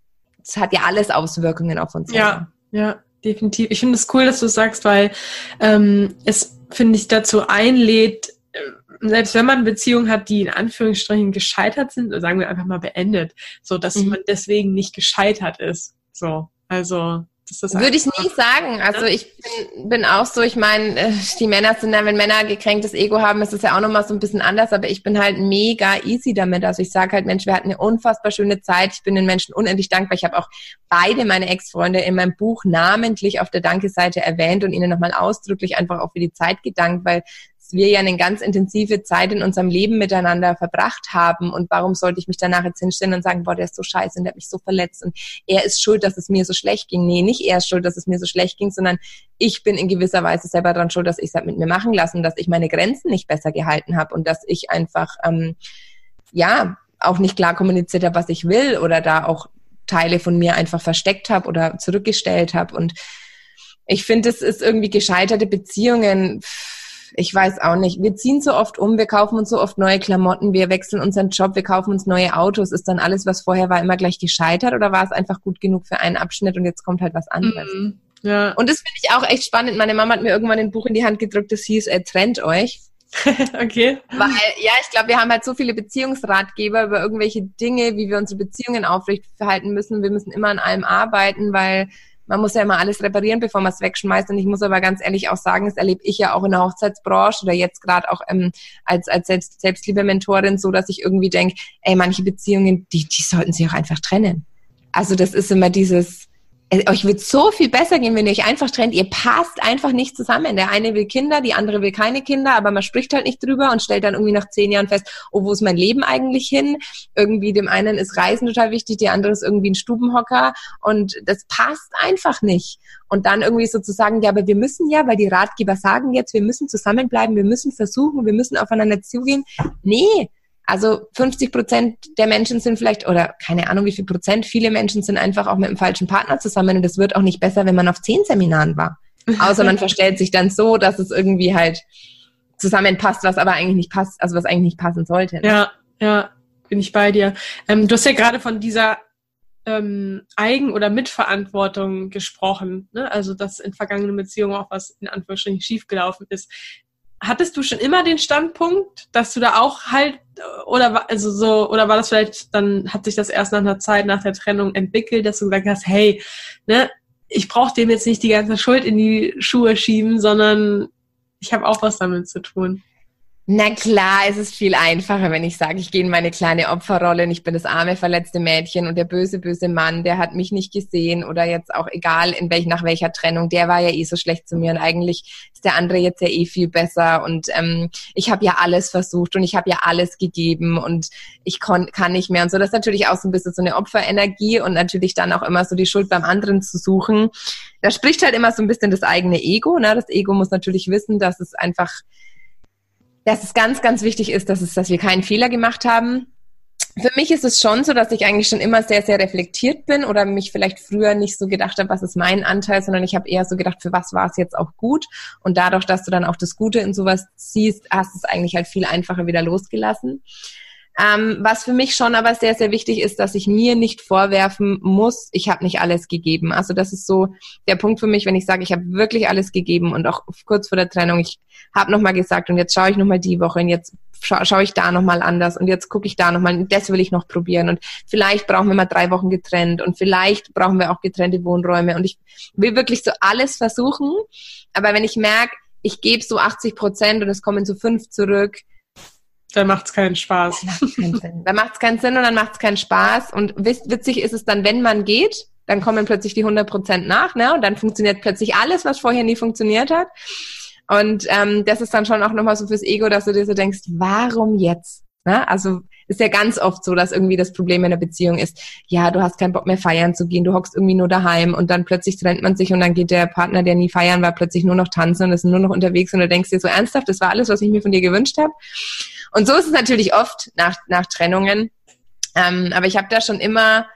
es hat ja alles Auswirkungen auf uns. Ja, ja, definitiv. Ich finde es cool, dass du es sagst, weil ähm, es, finde ich, dazu einlädt, äh, selbst wenn man eine Beziehung hat, die in Anführungsstrichen gescheitert sind, oder sagen wir einfach mal beendet, so dass mhm. man deswegen nicht gescheitert ist. So, also würde ich nie sagen. Also ich bin, bin auch so, ich meine, äh, die Männer sind dann, wenn Männer gekränktes Ego haben, ist es ja auch nochmal so ein bisschen anders, aber ich bin halt mega easy damit. Also ich sage halt, Mensch, wir hatten eine unfassbar schöne Zeit. Ich bin den Menschen unendlich dankbar. Ich habe auch beide meine Ex-Freunde in meinem Buch namentlich auf der Danke-Seite erwähnt und ihnen nochmal ausdrücklich einfach auch für die Zeit gedankt, weil wir ja eine ganz intensive Zeit in unserem Leben miteinander verbracht haben und warum sollte ich mich danach jetzt hinstellen und sagen, boah, der ist so scheiße und der hat mich so verletzt und er ist schuld, dass es mir so schlecht ging. Nee, nicht er ist schuld, dass es mir so schlecht ging, sondern ich bin in gewisser Weise selber daran schuld, dass ich es halt mit mir machen lassen, dass ich meine Grenzen nicht besser gehalten habe und dass ich einfach, ähm, ja, auch nicht klar kommuniziert habe, was ich will oder da auch Teile von mir einfach versteckt habe oder zurückgestellt habe und ich finde, es ist irgendwie gescheiterte Beziehungen. Pff, ich weiß auch nicht. Wir ziehen so oft um, wir kaufen uns so oft neue Klamotten, wir wechseln unseren Job, wir kaufen uns neue Autos. Ist dann alles, was vorher war, immer gleich gescheitert oder war es einfach gut genug für einen Abschnitt und jetzt kommt halt was anderes? Mhm. Ja. Und das finde ich auch echt spannend. Meine Mama hat mir irgendwann ein Buch in die Hand gedrückt, das hieß äh, Trennt euch. okay. Weil, ja, ich glaube, wir haben halt so viele Beziehungsratgeber über irgendwelche Dinge, wie wir unsere Beziehungen aufrechtverhalten müssen. Wir müssen immer an allem arbeiten, weil man muss ja immer alles reparieren, bevor man es wegschmeißt. Und ich muss aber ganz ehrlich auch sagen, das erlebe ich ja auch in der Hochzeitsbranche oder jetzt gerade auch ähm, als, als Selbst, Selbstliebe-Mentorin so, dass ich irgendwie denke, ey, manche Beziehungen, die, die sollten sich auch einfach trennen. Also das ist immer dieses, euch wird so viel besser gehen, wenn ihr euch einfach trennt. Ihr passt einfach nicht zusammen. Der eine will Kinder, die andere will keine Kinder, aber man spricht halt nicht drüber und stellt dann irgendwie nach zehn Jahren fest, oh, wo ist mein Leben eigentlich hin? Irgendwie dem einen ist Reisen total wichtig, die andere ist irgendwie ein Stubenhocker und das passt einfach nicht. Und dann irgendwie sozusagen, ja, aber wir müssen ja, weil die Ratgeber sagen jetzt, wir müssen zusammenbleiben, wir müssen versuchen, wir müssen aufeinander zugehen. Nee, also 50 Prozent der Menschen sind vielleicht, oder keine Ahnung wie viel Prozent, viele Menschen sind einfach auch mit dem falschen Partner zusammen und es wird auch nicht besser, wenn man auf zehn Seminaren war. Außer man verstellt sich dann so, dass es irgendwie halt zusammenpasst, was aber eigentlich nicht passt, also was eigentlich nicht passen sollte. Ne? Ja, ja, bin ich bei dir. Ähm, du hast ja gerade von dieser ähm, Eigen- oder Mitverantwortung gesprochen, ne? also dass in vergangenen Beziehungen auch was in Anführungsstrichen schiefgelaufen ist hattest du schon immer den Standpunkt, dass du da auch halt oder also so oder war das vielleicht dann hat sich das erst nach einer Zeit nach der Trennung entwickelt, dass du gesagt hast, hey, ne, ich brauche dem jetzt nicht die ganze Schuld in die Schuhe schieben, sondern ich habe auch was damit zu tun. Na klar, es ist viel einfacher, wenn ich sage, ich gehe in meine kleine Opferrolle und ich bin das arme, verletzte Mädchen und der böse, böse Mann, der hat mich nicht gesehen oder jetzt auch egal in welch, nach welcher Trennung, der war ja eh so schlecht zu mir und eigentlich ist der andere jetzt ja eh viel besser und ähm, ich habe ja alles versucht und ich habe ja alles gegeben und ich kann nicht mehr und so. Das ist natürlich auch so ein bisschen so eine Opferenergie und natürlich dann auch immer so die Schuld beim anderen zu suchen. Da spricht halt immer so ein bisschen das eigene Ego. Ne? Das Ego muss natürlich wissen, dass es einfach dass es ganz, ganz wichtig ist, dass, es, dass wir keinen Fehler gemacht haben. Für mich ist es schon so, dass ich eigentlich schon immer sehr, sehr reflektiert bin oder mich vielleicht früher nicht so gedacht habe, was ist mein Anteil, sondern ich habe eher so gedacht, für was war es jetzt auch gut. Und dadurch, dass du dann auch das Gute in sowas siehst, hast du es eigentlich halt viel einfacher wieder losgelassen. Ähm, was für mich schon aber sehr, sehr wichtig ist, dass ich mir nicht vorwerfen muss, ich habe nicht alles gegeben. Also das ist so der Punkt für mich, wenn ich sage, ich habe wirklich alles gegeben und auch kurz vor der Trennung, ich habe nochmal gesagt und jetzt schaue ich nochmal die Woche und jetzt scha schaue ich da nochmal anders und jetzt gucke ich da nochmal, das will ich noch probieren und vielleicht brauchen wir mal drei Wochen getrennt und vielleicht brauchen wir auch getrennte Wohnräume und ich will wirklich so alles versuchen, aber wenn ich merke, ich gebe so 80 Prozent und es kommen so fünf zurück, dann macht es keinen Spaß. Dann macht es keinen Sinn und dann macht es keinen Spaß. Und witzig ist es dann, wenn man geht, dann kommen plötzlich die 100 Prozent nach, ne? Und dann funktioniert plötzlich alles, was vorher nie funktioniert hat. Und ähm, das ist dann schon auch nochmal so fürs Ego, dass du dir so denkst, warum jetzt? Ne? Also ist ja ganz oft so, dass irgendwie das Problem in der Beziehung ist, ja, du hast keinen Bock mehr feiern zu gehen, du hockst irgendwie nur daheim und dann plötzlich trennt man sich und dann geht der Partner, der nie feiern war, plötzlich nur noch tanzen und ist nur noch unterwegs und du denkst dir so ernsthaft, das war alles, was ich mir von dir gewünscht habe. Und so ist es natürlich oft nach, nach Trennungen. Ähm, aber ich habe da schon immer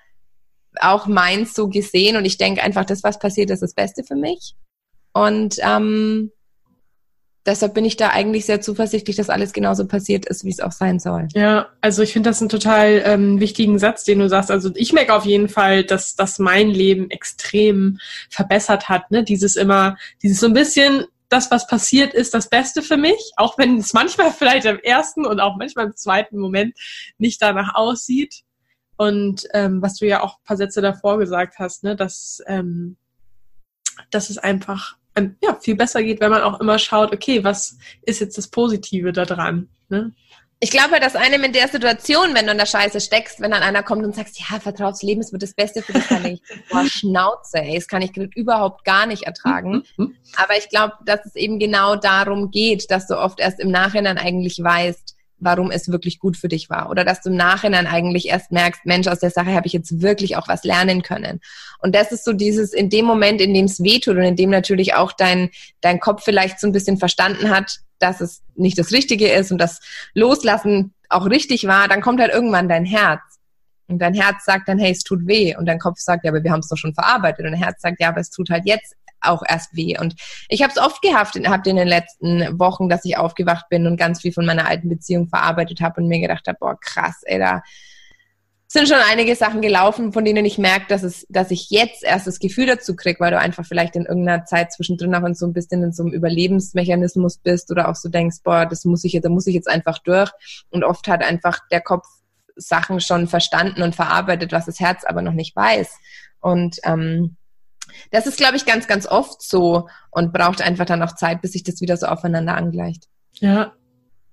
auch meins so gesehen und ich denke einfach, das, was passiert, ist das Beste für mich. Und ähm, deshalb bin ich da eigentlich sehr zuversichtlich, dass alles genauso passiert ist, wie es auch sein soll. Ja, also ich finde das einen total ähm, wichtigen Satz, den du sagst. Also ich merke auf jeden Fall, dass das mein Leben extrem verbessert hat. Ne? Dieses immer, dieses so ein bisschen, das, was passiert, ist das Beste für mich, auch wenn es manchmal vielleicht im ersten und auch manchmal im zweiten Moment nicht danach aussieht. Und ähm, was du ja auch ein paar Sätze davor gesagt hast, ne, dass, ähm, dass es einfach ähm, ja, viel besser geht, wenn man auch immer schaut, okay, was ist jetzt das Positive daran? Ne? Ich glaube, dass einem in der Situation, wenn du in der Scheiße steckst, wenn dann einer kommt und sagt, ja, vertrau aufs Leben, es wird das Beste für dich, kann ich, boah, Schnauze, ey, das kann ich überhaupt gar nicht ertragen. Mhm. Aber ich glaube, dass es eben genau darum geht, dass du oft erst im Nachhinein eigentlich weißt, warum es wirklich gut für dich war. Oder dass du im Nachhinein eigentlich erst merkst, Mensch, aus der Sache habe ich jetzt wirklich auch was lernen können. Und das ist so dieses, in dem Moment, in dem es wehtut und in dem natürlich auch dein, dein Kopf vielleicht so ein bisschen verstanden hat, dass es nicht das Richtige ist und das Loslassen auch richtig war, dann kommt halt irgendwann dein Herz. Und dein Herz sagt dann, hey, es tut weh. Und dein Kopf sagt, ja, aber wir haben es doch schon verarbeitet. Und dein Herz sagt, ja, aber es tut halt jetzt auch erst weh. Und ich habe es oft gehabt, habt in den letzten Wochen, dass ich aufgewacht bin und ganz viel von meiner alten Beziehung verarbeitet habe und mir gedacht habe, boah, krass, ey, da sind schon einige Sachen gelaufen, von denen ich merke, dass es, dass ich jetzt erst das Gefühl dazu kriege, weil du einfach vielleicht in irgendeiner Zeit zwischendrin auch in so ein bisschen in so einem Überlebensmechanismus bist oder auch so denkst, boah, das muss ich jetzt, da muss ich jetzt einfach durch. Und oft hat einfach der Kopf Sachen schon verstanden und verarbeitet, was das Herz aber noch nicht weiß. Und ähm, das ist, glaube ich, ganz, ganz oft so und braucht einfach dann auch Zeit, bis sich das wieder so aufeinander angleicht. Ja,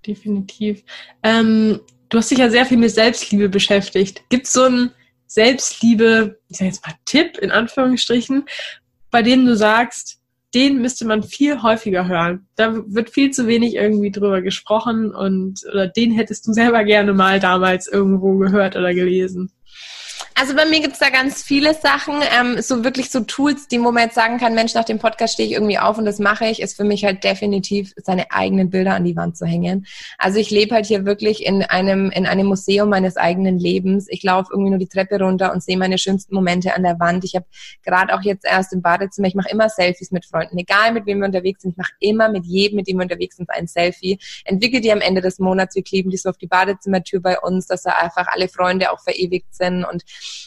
definitiv. Ähm, du hast dich ja sehr viel mit Selbstliebe beschäftigt. Gibt es so einen Selbstliebe, ich sage jetzt mal Tipp in Anführungsstrichen, bei dem du sagst, den müsste man viel häufiger hören. Da wird viel zu wenig irgendwie drüber gesprochen und oder den hättest du selber gerne mal damals irgendwo gehört oder gelesen. Also bei mir gibt's da ganz viele Sachen, ähm, so wirklich so Tools, die wo man jetzt sagen kann, Mensch, nach dem Podcast stehe ich irgendwie auf und das mache ich, ist für mich halt definitiv seine eigenen Bilder an die Wand zu hängen. Also ich lebe halt hier wirklich in einem, in einem Museum meines eigenen Lebens. Ich laufe irgendwie nur die Treppe runter und sehe meine schönsten Momente an der Wand. Ich habe gerade auch jetzt erst im Badezimmer, ich mache immer Selfies mit Freunden, egal mit wem wir unterwegs sind, ich mache immer mit jedem, mit dem wir unterwegs sind, ein Selfie. Entwickle die am Ende des Monats, wir kleben die so auf die Badezimmertür bei uns, dass da einfach alle Freunde auch verewigt sind und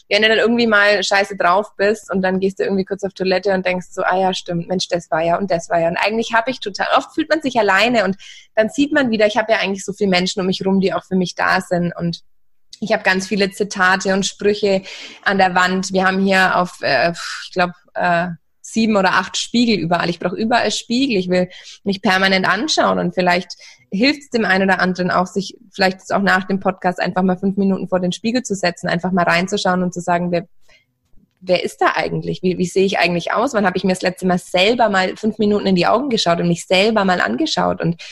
wenn du dann irgendwie mal scheiße drauf bist und dann gehst du irgendwie kurz auf Toilette und denkst so, ah ja, stimmt, Mensch, das war ja und das war ja. Und eigentlich habe ich total, oft fühlt man sich alleine und dann sieht man wieder, ich habe ja eigentlich so viele Menschen um mich rum, die auch für mich da sind und ich habe ganz viele Zitate und Sprüche an der Wand. Wir haben hier auf, äh, ich glaube, äh, sieben oder acht Spiegel überall. Ich brauche überall Spiegel. Ich will mich permanent anschauen und vielleicht hilft es dem einen oder anderen auch, sich vielleicht auch nach dem Podcast einfach mal fünf Minuten vor den Spiegel zu setzen, einfach mal reinzuschauen und zu sagen, wer, wer ist da eigentlich? Wie, wie sehe ich eigentlich aus? Wann habe ich mir das letzte Mal selber mal fünf Minuten in die Augen geschaut und mich selber mal angeschaut? Und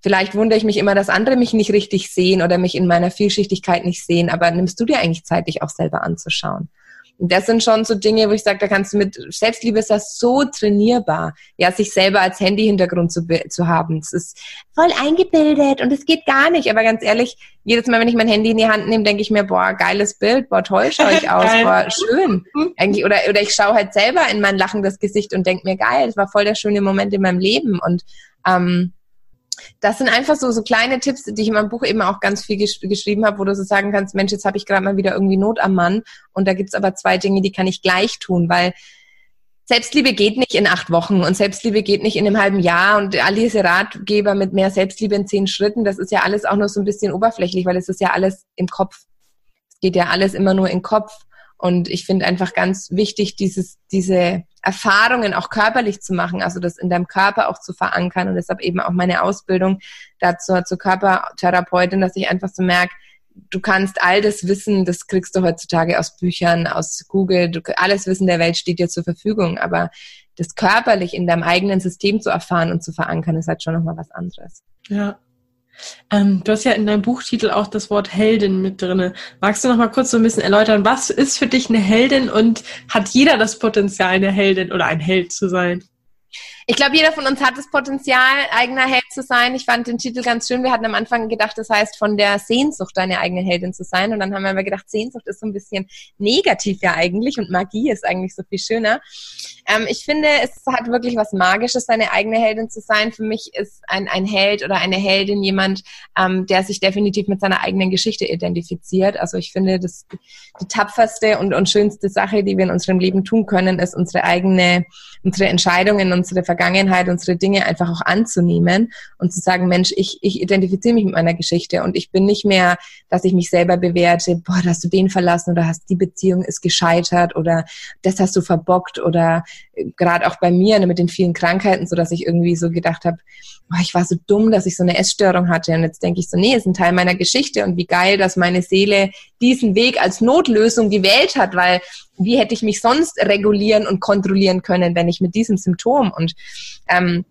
vielleicht wundere ich mich immer, dass andere mich nicht richtig sehen oder mich in meiner Vielschichtigkeit nicht sehen. Aber nimmst du dir eigentlich Zeit, dich auch selber anzuschauen? Das sind schon so Dinge, wo ich sage, da kannst du mit Selbstliebe ist das so trainierbar, ja, sich selber als Handy-Hintergrund zu, zu haben. Es ist voll eingebildet und es geht gar nicht. Aber ganz ehrlich, jedes Mal, wenn ich mein Handy in die Hand nehme, denke ich mir, boah, geiles Bild, boah, toll schaue ich aus, boah, schön. Eigentlich, oder, oder ich schaue halt selber in mein lachendes Gesicht und denke mir, geil, das war voll der schöne Moment in meinem Leben. Und ähm, das sind einfach so, so kleine Tipps, die ich in meinem Buch eben auch ganz viel gesch geschrieben habe, wo du so sagen kannst, Mensch, jetzt habe ich gerade mal wieder irgendwie Not am Mann und da gibt's aber zwei Dinge, die kann ich gleich tun, weil Selbstliebe geht nicht in acht Wochen und Selbstliebe geht nicht in einem halben Jahr und all diese Ratgeber mit mehr Selbstliebe in zehn Schritten, das ist ja alles auch nur so ein bisschen oberflächlich, weil es ist ja alles im Kopf. Es geht ja alles immer nur im Kopf. Und ich finde einfach ganz wichtig, dieses, diese Erfahrungen auch körperlich zu machen, also das in deinem Körper auch zu verankern. Und deshalb eben auch meine Ausbildung dazu zur Körpertherapeutin, dass ich einfach so merke, du kannst all das Wissen, das kriegst du heutzutage aus Büchern, aus Google, du, alles Wissen der Welt steht dir zur Verfügung, aber das körperlich in deinem eigenen System zu erfahren und zu verankern, ist halt schon nochmal was anderes. Ja. Ähm, du hast ja in deinem Buchtitel auch das Wort Heldin mit drinne. Magst du noch mal kurz so ein bisschen erläutern, was ist für dich eine Heldin und hat jeder das Potenzial, eine Heldin oder ein Held zu sein? Ich glaube, jeder von uns hat das Potenzial, eigener Held zu sein. Ich fand den Titel ganz schön. Wir hatten am Anfang gedacht, das heißt von der Sehnsucht, deine eigene Heldin zu sein. Und dann haben wir aber gedacht, Sehnsucht ist so ein bisschen negativ ja eigentlich und Magie ist eigentlich so viel schöner. Ähm, ich finde, es hat wirklich was Magisches, deine eigene Heldin zu sein. Für mich ist ein, ein Held oder eine Heldin jemand, ähm, der sich definitiv mit seiner eigenen Geschichte identifiziert. Also ich finde, das die tapferste und, und schönste Sache, die wir in unserem Leben tun können, ist unsere eigene, unsere Entscheidungen, unsere Vergangenheit, unsere Dinge einfach auch anzunehmen und zu sagen, Mensch, ich, ich identifiziere mich mit meiner Geschichte und ich bin nicht mehr, dass ich mich selber bewerte, boah, da hast du den verlassen oder hast die Beziehung ist gescheitert oder das hast du verbockt oder äh, gerade auch bei mir ne, mit den vielen Krankheiten, so dass ich irgendwie so gedacht habe, boah, ich war so dumm, dass ich so eine Essstörung hatte. Und jetzt denke ich so, nee, ist ein Teil meiner Geschichte und wie geil, dass meine Seele diesen Weg als Notlösung gewählt hat, weil wie hätte ich mich sonst regulieren und kontrollieren können, wenn ich mit diesem Symptom und ähm,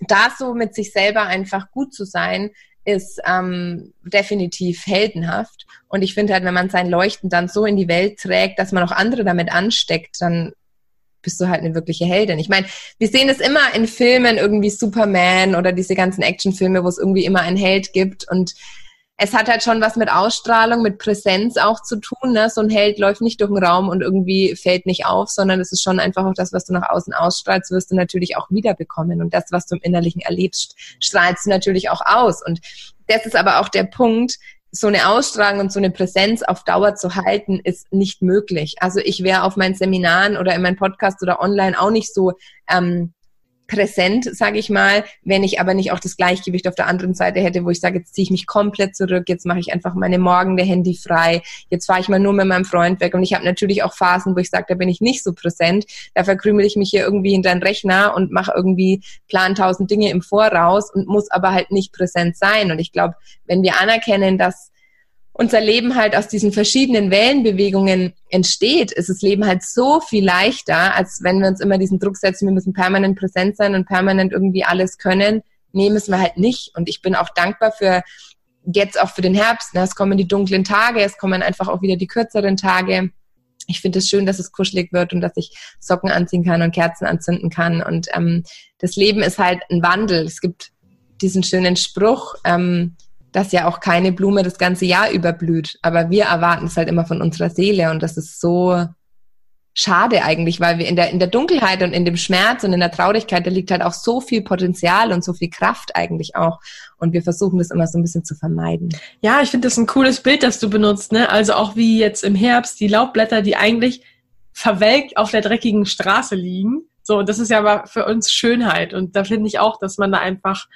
da so mit sich selber einfach gut zu sein, ist ähm, definitiv heldenhaft. Und ich finde halt, wenn man sein Leuchten dann so in die Welt trägt, dass man auch andere damit ansteckt, dann bist du halt eine wirkliche Heldin. Ich meine, wir sehen es immer in Filmen, irgendwie Superman oder diese ganzen Actionfilme, wo es irgendwie immer einen Held gibt. Und es hat halt schon was mit Ausstrahlung, mit Präsenz auch zu tun. Ne? So ein Held läuft nicht durch den Raum und irgendwie fällt nicht auf, sondern es ist schon einfach auch das, was du nach außen ausstrahlst, wirst du natürlich auch wiederbekommen. Und das, was du im Innerlichen erlebst, strahlst du natürlich auch aus. Und das ist aber auch der Punkt, so eine Ausstrahlung und so eine Präsenz auf Dauer zu halten, ist nicht möglich. Also ich wäre auf meinen Seminaren oder in meinem Podcast oder online auch nicht so ähm, präsent, sage ich mal, wenn ich aber nicht auch das Gleichgewicht auf der anderen Seite hätte, wo ich sage, jetzt ziehe ich mich komplett zurück, jetzt mache ich einfach meine morgende Handy frei, jetzt fahre ich mal nur mit meinem Freund weg. Und ich habe natürlich auch Phasen, wo ich sage, da bin ich nicht so präsent, da verkrümel ich mich hier irgendwie hinter den Rechner und mache irgendwie plan tausend Dinge im Voraus und muss aber halt nicht präsent sein. Und ich glaube, wenn wir anerkennen, dass unser Leben halt aus diesen verschiedenen Wellenbewegungen entsteht, ist das Leben halt so viel leichter, als wenn wir uns immer diesen Druck setzen, wir müssen permanent präsent sein und permanent irgendwie alles können. Nee, müssen wir halt nicht. Und ich bin auch dankbar für jetzt auch für den Herbst. Ne? Es kommen die dunklen Tage, es kommen einfach auch wieder die kürzeren Tage. Ich finde es schön, dass es kuschelig wird und dass ich Socken anziehen kann und Kerzen anzünden kann. Und ähm, das Leben ist halt ein Wandel. Es gibt diesen schönen Spruch, ähm, dass ja auch keine Blume das ganze Jahr überblüht. Aber wir erwarten es halt immer von unserer Seele und das ist so schade eigentlich, weil wir in der, in der Dunkelheit und in dem Schmerz und in der Traurigkeit, da liegt halt auch so viel Potenzial und so viel Kraft eigentlich auch. Und wir versuchen das immer so ein bisschen zu vermeiden. Ja, ich finde das ein cooles Bild, das du benutzt, ne? Also auch wie jetzt im Herbst die Laubblätter, die eigentlich verwelkt auf der dreckigen Straße liegen so, das ist ja aber für uns Schönheit. Und da finde ich auch, dass man da einfach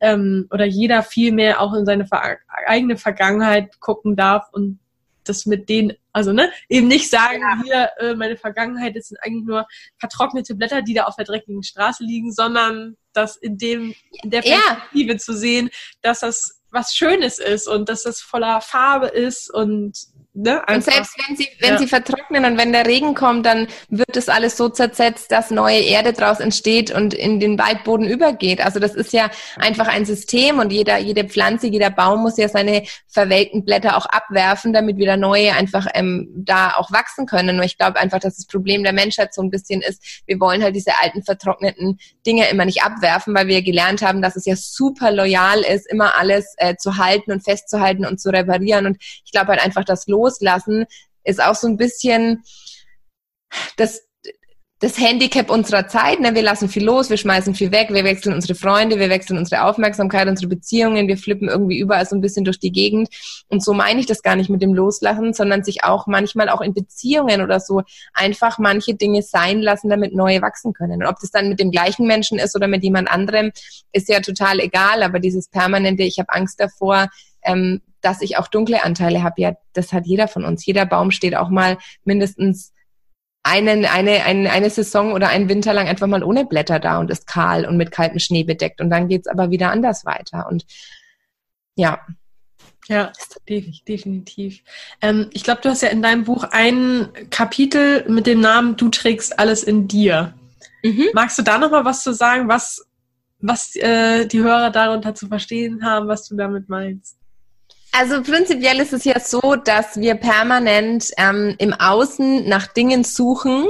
ähm, oder jeder viel mehr auch in seine ver eigene Vergangenheit gucken darf und das mit denen, also ne, eben nicht sagen, ja. hier, äh, meine Vergangenheit, das sind eigentlich nur vertrocknete Blätter, die da auf der dreckigen Straße liegen, sondern das in dem, in der Perspektive ja. zu sehen, dass das was Schönes ist und dass das voller Farbe ist und Ne, und selbst wenn sie, wenn ja. sie vertrocknen und wenn der Regen kommt, dann wird das alles so zersetzt, dass neue Erde draus entsteht und in den Waldboden übergeht. Also das ist ja einfach ein System und jeder, jede Pflanze, jeder Baum muss ja seine verwelkten Blätter auch abwerfen, damit wieder neue einfach ähm, da auch wachsen können. Und ich glaube einfach, dass das Problem der Menschheit so ein bisschen ist, wir wollen halt diese alten vertrockneten Dinge immer nicht abwerfen, weil wir gelernt haben, dass es ja super loyal ist, immer alles äh, zu halten und festzuhalten und zu reparieren. Und ich glaube halt einfach, dass Los loslassen ist auch so ein bisschen das, das Handicap unserer Zeit. Ne? Wir lassen viel los, wir schmeißen viel weg, wir wechseln unsere Freunde, wir wechseln unsere Aufmerksamkeit, unsere Beziehungen, wir flippen irgendwie überall so ein bisschen durch die Gegend. Und so meine ich das gar nicht mit dem Loslassen, sondern sich auch manchmal auch in Beziehungen oder so einfach manche Dinge sein lassen, damit neue wachsen können. Und ob das dann mit dem gleichen Menschen ist oder mit jemand anderem, ist ja total egal. Aber dieses permanente, ich habe Angst davor, ähm, dass ich auch dunkle Anteile habe. Ja, das hat jeder von uns. Jeder Baum steht auch mal mindestens einen, eine, eine, eine Saison oder einen Winter lang einfach mal ohne Blätter da und ist kahl und mit kaltem Schnee bedeckt. Und dann geht's aber wieder anders weiter. Und ja. Ja, definitiv. Ähm, ich glaube, du hast ja in deinem Buch ein Kapitel mit dem Namen Du trägst alles in dir. Mhm. Magst du da nochmal was zu sagen? Was was äh, die Hörer darunter zu verstehen haben, was du damit meinst. Also prinzipiell ist es ja so, dass wir permanent ähm, im Außen nach Dingen suchen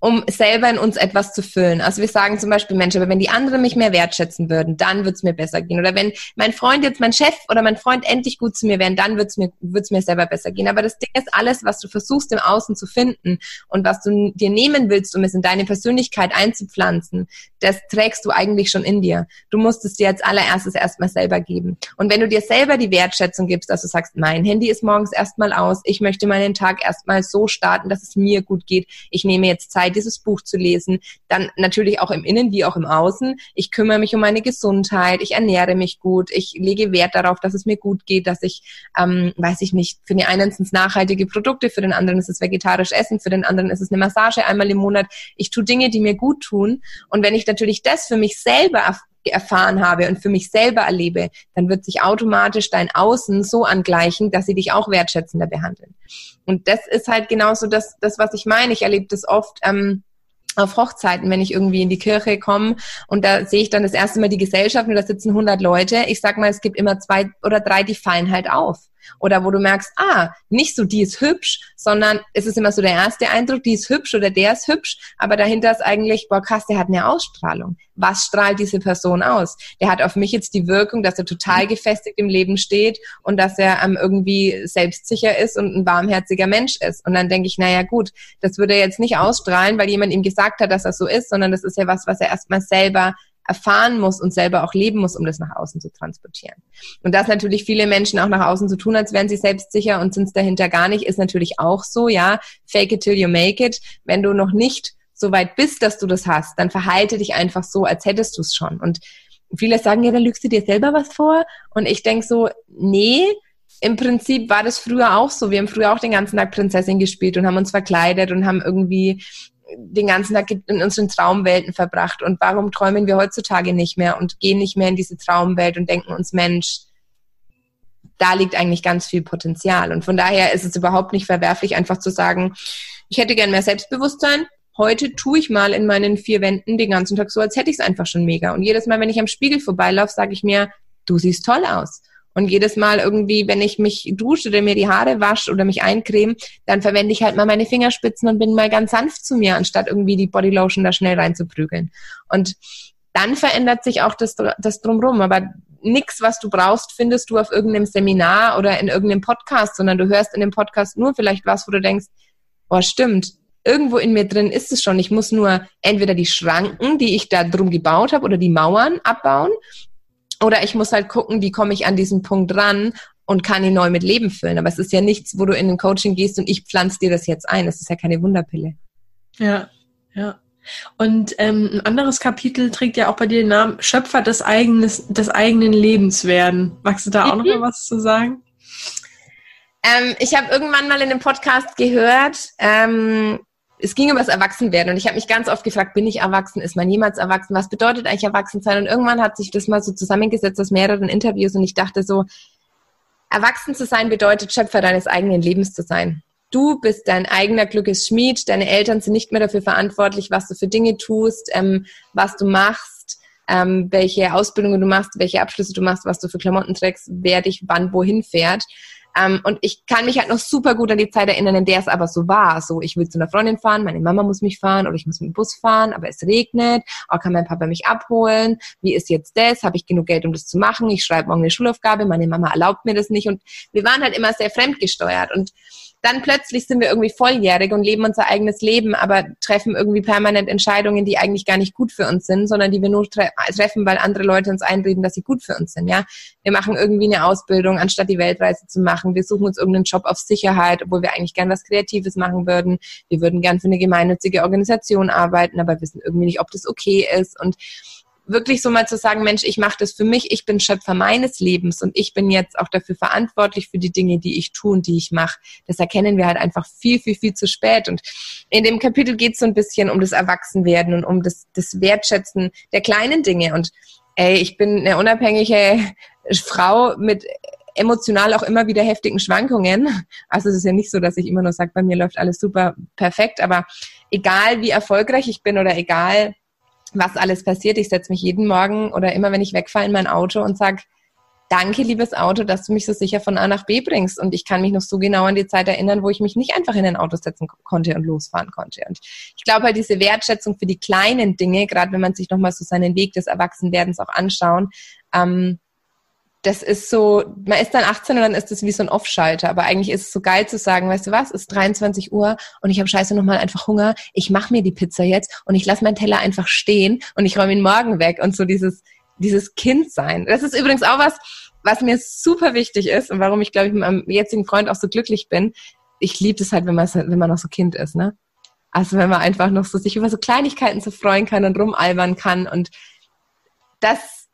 um selber in uns etwas zu füllen. Also wir sagen zum Beispiel, Mensch, aber wenn die anderen mich mehr wertschätzen würden, dann würde es mir besser gehen. Oder wenn mein Freund jetzt, mein Chef oder mein Freund endlich gut zu mir wären, dann würde es mir, wird's mir selber besser gehen. Aber das Ding ist, alles, was du versuchst im Außen zu finden und was du dir nehmen willst, um es in deine Persönlichkeit einzupflanzen, das trägst du eigentlich schon in dir. Du musst es dir als allererstes erstmal selber geben. Und wenn du dir selber die Wertschätzung gibst, dass du sagst, mein Handy ist morgens erstmal aus, ich möchte meinen Tag erstmal so starten, dass es mir gut geht, ich nehme jetzt Zeit, Zeit, dieses Buch zu lesen. Dann natürlich auch im Innen wie auch im Außen. Ich kümmere mich um meine Gesundheit, ich ernähre mich gut, ich lege Wert darauf, dass es mir gut geht, dass ich, ähm, weiß ich nicht, für den einen sind es nachhaltige Produkte, für den anderen ist es vegetarisch Essen, für den anderen ist es eine Massage einmal im Monat. Ich tue Dinge, die mir gut tun. Und wenn ich natürlich das für mich selber erfahren habe und für mich selber erlebe, dann wird sich automatisch dein Außen so angleichen, dass sie dich auch wertschätzender behandeln. Und das ist halt genauso das, das was ich meine. Ich erlebe das oft. Ähm, auf Hochzeiten, wenn ich irgendwie in die Kirche komme und da sehe ich dann das erste Mal die Gesellschaft und da sitzen 100 Leute. Ich sag mal, es gibt immer zwei oder drei, die fallen halt auf. Oder wo du merkst, ah, nicht so, die ist hübsch, sondern es ist immer so der erste Eindruck, die ist hübsch oder der ist hübsch, aber dahinter ist eigentlich, boah krass, der hat eine Ausstrahlung. Was strahlt diese Person aus? Der hat auf mich jetzt die Wirkung, dass er total gefestigt im Leben steht und dass er ähm, irgendwie selbstsicher ist und ein warmherziger Mensch ist. Und dann denke ich, naja gut, das würde er jetzt nicht ausstrahlen, weil jemand ihm gesagt hat, dass er so ist, sondern das ist ja was, was er erstmal selber erfahren muss und selber auch leben muss, um das nach außen zu transportieren. Und dass natürlich viele Menschen auch nach außen zu tun, als wären sie selbstsicher und sind es dahinter gar nicht, ist natürlich auch so, ja. Fake it till you make it. Wenn du noch nicht so weit bist, dass du das hast, dann verhalte dich einfach so, als hättest du es schon. Und viele sagen, ja, dann lügst du dir selber was vor. Und ich denk so, nee, im Prinzip war das früher auch so. Wir haben früher auch den ganzen Tag Prinzessin gespielt und haben uns verkleidet und haben irgendwie den ganzen Tag in unseren Traumwelten verbracht. Und warum träumen wir heutzutage nicht mehr und gehen nicht mehr in diese Traumwelt und denken uns, Mensch, da liegt eigentlich ganz viel Potenzial. Und von daher ist es überhaupt nicht verwerflich, einfach zu sagen, ich hätte gern mehr Selbstbewusstsein. Heute tue ich mal in meinen vier Wänden den ganzen Tag so, als hätte ich es einfach schon mega. Und jedes Mal, wenn ich am Spiegel vorbeilaufe, sage ich mir, du siehst toll aus. Und jedes Mal irgendwie, wenn ich mich dusche oder mir die Haare wasche oder mich eincreme, dann verwende ich halt mal meine Fingerspitzen und bin mal ganz sanft zu mir, anstatt irgendwie die Bodylotion da schnell reinzuprügeln. Und dann verändert sich auch das, das drumrum. Aber nichts, was du brauchst, findest du auf irgendeinem Seminar oder in irgendeinem Podcast, sondern du hörst in dem Podcast nur vielleicht was, wo du denkst, oh, stimmt, irgendwo in mir drin ist es schon. Ich muss nur entweder die Schranken, die ich da drum gebaut habe, oder die Mauern abbauen oder ich muss halt gucken, wie komme ich an diesen Punkt ran und kann ihn neu mit Leben füllen. Aber es ist ja nichts, wo du in ein Coaching gehst und ich pflanze dir das jetzt ein. Es ist ja keine Wunderpille. Ja, ja. Und ähm, ein anderes Kapitel trägt ja auch bei dir den Namen Schöpfer des, eigenes, des eigenen Lebens werden. Magst du da auch noch mal was zu sagen? Ähm, ich habe irgendwann mal in einem Podcast gehört, ähm, es ging über das Erwachsenwerden und ich habe mich ganz oft gefragt, bin ich erwachsen? Ist man jemals erwachsen? Was bedeutet eigentlich erwachsen sein? Und irgendwann hat sich das mal so zusammengesetzt aus mehreren Interviews und ich dachte so, erwachsen zu sein bedeutet Schöpfer deines eigenen Lebens zu sein. Du bist dein eigener Glückesschmied, deine Eltern sind nicht mehr dafür verantwortlich, was du für Dinge tust, ähm, was du machst, ähm, welche Ausbildungen du machst, welche Abschlüsse du machst, was du für Klamotten trägst, wer dich wann wohin fährt. Ähm, und ich kann mich halt noch super gut an die Zeit erinnern, in der es aber so war. So, ich will zu einer Freundin fahren, meine Mama muss mich fahren oder ich muss mit dem Bus fahren, aber es regnet. Oh, kann mein Papa mich abholen? Wie ist jetzt das? Habe ich genug Geld, um das zu machen? Ich schreibe morgen eine Schulaufgabe, meine Mama erlaubt mir das nicht. Und wir waren halt immer sehr fremdgesteuert. Und dann plötzlich sind wir irgendwie volljährig und leben unser eigenes Leben, aber treffen irgendwie permanent Entscheidungen, die eigentlich gar nicht gut für uns sind, sondern die wir nur tre treffen, weil andere Leute uns einreden, dass sie gut für uns sind. Ja, wir machen irgendwie eine Ausbildung, anstatt die Weltreise zu machen. Wir suchen uns irgendeinen Job auf Sicherheit, obwohl wir eigentlich gern was Kreatives machen würden. Wir würden gern für eine gemeinnützige Organisation arbeiten, aber wissen irgendwie nicht, ob das okay ist und wirklich so mal zu sagen, Mensch, ich mache das für mich, ich bin Schöpfer meines Lebens und ich bin jetzt auch dafür verantwortlich für die Dinge, die ich tue und die ich mache. Das erkennen wir halt einfach viel, viel, viel zu spät. Und in dem Kapitel geht es so ein bisschen um das Erwachsenwerden und um das, das Wertschätzen der kleinen Dinge. Und ey, ich bin eine unabhängige Frau mit emotional auch immer wieder heftigen Schwankungen. Also es ist ja nicht so, dass ich immer nur sage, bei mir läuft alles super perfekt, aber egal wie erfolgreich ich bin oder egal was alles passiert. Ich setze mich jeden Morgen oder immer, wenn ich wegfahre, in mein Auto und sag danke, liebes Auto, dass du mich so sicher von A nach B bringst. Und ich kann mich noch so genau an die Zeit erinnern, wo ich mich nicht einfach in ein Auto setzen konnte und losfahren konnte. Und ich glaube halt diese Wertschätzung für die kleinen Dinge, gerade wenn man sich nochmal so seinen Weg des Erwachsenwerdens auch anschauen, ähm, das ist so, man ist dann 18 und dann ist das wie so ein Off-Schalter. Aber eigentlich ist es so geil zu sagen, weißt du was, es ist 23 Uhr und ich habe scheiße nochmal einfach Hunger. Ich mache mir die Pizza jetzt und ich lasse meinen Teller einfach stehen und ich räume ihn morgen weg. Und so dieses, dieses Kind sein. Das ist übrigens auch was, was mir super wichtig ist und warum ich, glaube ich, mit meinem jetzigen Freund auch so glücklich bin. Ich liebe es halt, wenn man, wenn man noch so Kind ist, ne? Also wenn man einfach noch so sich über so Kleinigkeiten so freuen kann und rumalbern kann und das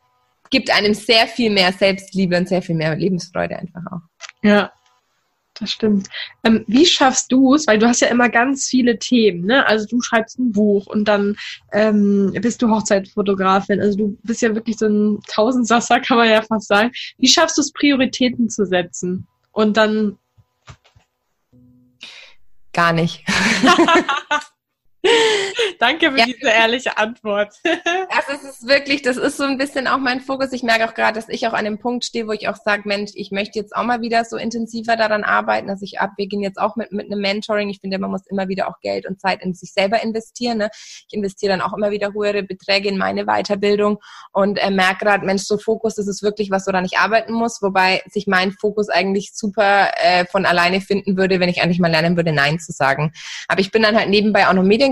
gibt einem sehr viel mehr Selbstliebe und sehr viel mehr Lebensfreude einfach auch. Ja, das stimmt. Ähm, wie schaffst du es, weil du hast ja immer ganz viele Themen, ne? Also du schreibst ein Buch und dann ähm, bist du Hochzeitfotografin. Also du bist ja wirklich so ein Tausendsasser, kann man ja fast sagen. Wie schaffst du es, Prioritäten zu setzen? Und dann gar nicht. Danke für ja. diese ehrliche Antwort. also es ist wirklich, das ist so ein bisschen auch mein Fokus. Ich merke auch gerade, dass ich auch an dem Punkt stehe, wo ich auch sage, Mensch, ich möchte jetzt auch mal wieder so intensiver daran arbeiten, dass ich abbeginne jetzt auch mit, mit einem Mentoring. Ich finde, man muss immer wieder auch Geld und Zeit in sich selber investieren. Ne? Ich investiere dann auch immer wieder höhere Beträge in meine Weiterbildung und äh, merke gerade, Mensch, so Fokus, das ist wirklich was, woran ich arbeiten muss, wobei sich mein Fokus eigentlich super äh, von alleine finden würde, wenn ich eigentlich mal lernen würde, Nein zu sagen. Aber ich bin dann halt nebenbei auch noch Medien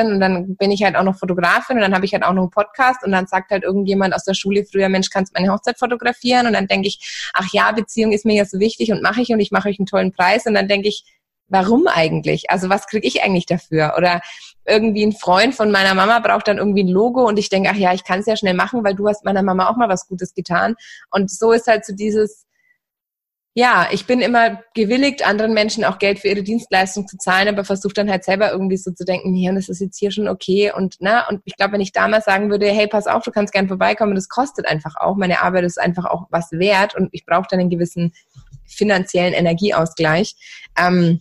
Mediengestalterin und dann bin ich halt auch noch Fotografin und dann habe ich halt auch noch einen Podcast und dann sagt halt irgendjemand aus der Schule früher, Mensch, kannst du meine Hochzeit fotografieren? Und dann denke ich, ach ja, Beziehung ist mir ja so wichtig und mache ich und ich mache euch einen tollen Preis und dann denke ich, warum eigentlich? Also was kriege ich eigentlich dafür? Oder irgendwie ein Freund von meiner Mama braucht dann irgendwie ein Logo und ich denke, ach ja, ich kann es ja schnell machen, weil du hast meiner Mama auch mal was Gutes getan. Und so ist halt so dieses, ja, ich bin immer gewilligt, anderen Menschen auch Geld für ihre Dienstleistung zu zahlen, aber versuche dann halt selber irgendwie so zu denken, nee, und das ist jetzt hier schon okay und na, und ich glaube, wenn ich damals sagen würde, hey, pass auf, du kannst gern vorbeikommen, das kostet einfach auch, meine Arbeit ist einfach auch was wert und ich brauche dann einen gewissen finanziellen Energieausgleich, ähm,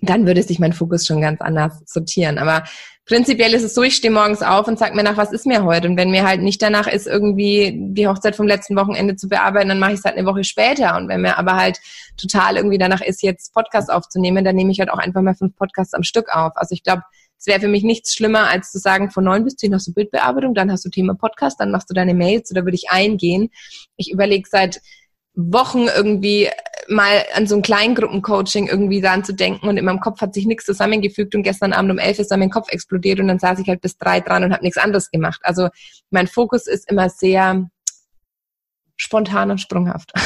dann würde sich mein Fokus schon ganz anders sortieren. Aber prinzipiell ist es so, ich stehe morgens auf und sag mir nach, was ist mir heute? Und wenn mir halt nicht danach ist, irgendwie die Hochzeit vom letzten Wochenende zu bearbeiten, dann mache ich es halt eine Woche später. Und wenn mir aber halt total irgendwie danach ist, jetzt Podcast aufzunehmen, dann nehme ich halt auch einfach mal fünf Podcasts am Stück auf. Also ich glaube, es wäre für mich nichts schlimmer, als zu sagen, von neun bis zehn hast du Bildbearbeitung, dann hast du Thema Podcast, dann machst du deine Mails oder würde ich eingehen. Ich überlege seit Wochen irgendwie mal an so ein Kleingruppencoaching irgendwie dran zu denken und in meinem Kopf hat sich nichts zusammengefügt und gestern Abend um elf ist dann mein Kopf explodiert und dann saß ich halt bis drei dran und habe nichts anderes gemacht. Also mein Fokus ist immer sehr spontan und sprunghaft.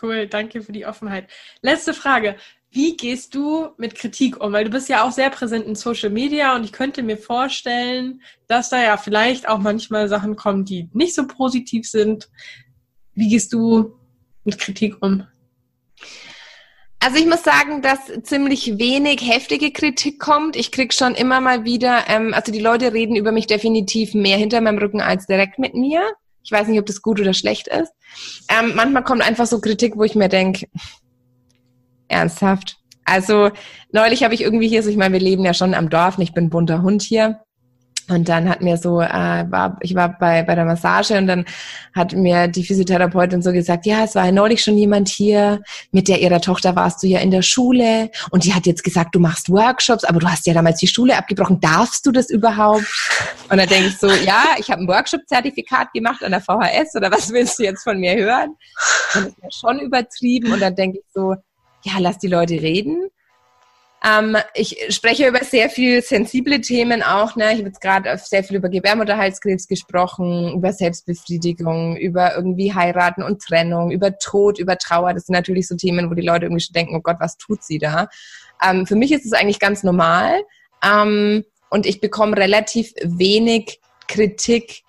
Cool, danke für die Offenheit. Letzte Frage. Wie gehst du mit Kritik um? Weil du bist ja auch sehr präsent in Social Media und ich könnte mir vorstellen, dass da ja vielleicht auch manchmal Sachen kommen, die nicht so positiv sind. Wie gehst du mit Kritik um? Also ich muss sagen, dass ziemlich wenig heftige Kritik kommt. Ich krieg schon immer mal wieder, ähm, also die Leute reden über mich definitiv mehr hinter meinem Rücken als direkt mit mir. Ich weiß nicht, ob das gut oder schlecht ist. Ähm, manchmal kommt einfach so Kritik, wo ich mir denke, ernsthaft. Also neulich habe ich irgendwie hier, so ich meine, wir leben ja schon am Dorf, und ich bin bunter Hund hier. Und dann hat mir so, äh, war, ich war bei, bei der Massage und dann hat mir die Physiotherapeutin so gesagt, ja, es war ja neulich schon jemand hier, mit der ihrer Tochter warst du ja in der Schule. Und die hat jetzt gesagt, du machst Workshops, aber du hast ja damals die Schule abgebrochen, darfst du das überhaupt? Und dann denke ich so, ja, ich habe ein Workshop-Zertifikat gemacht an der VHS oder was willst du jetzt von mir hören? Und das ist ja schon übertrieben. Und dann denke ich so, ja, lass die Leute reden ähm, ich spreche über sehr viel sensible Themen auch. Ne? Ich habe jetzt gerade sehr viel über Gebärmutterhalskrebs gesprochen, über Selbstbefriedigung, über irgendwie heiraten und Trennung, über Tod, über Trauer. Das sind natürlich so Themen, wo die Leute irgendwie schon denken, oh Gott, was tut sie da? Ähm, für mich ist es eigentlich ganz normal. Ähm, und ich bekomme relativ wenig Kritik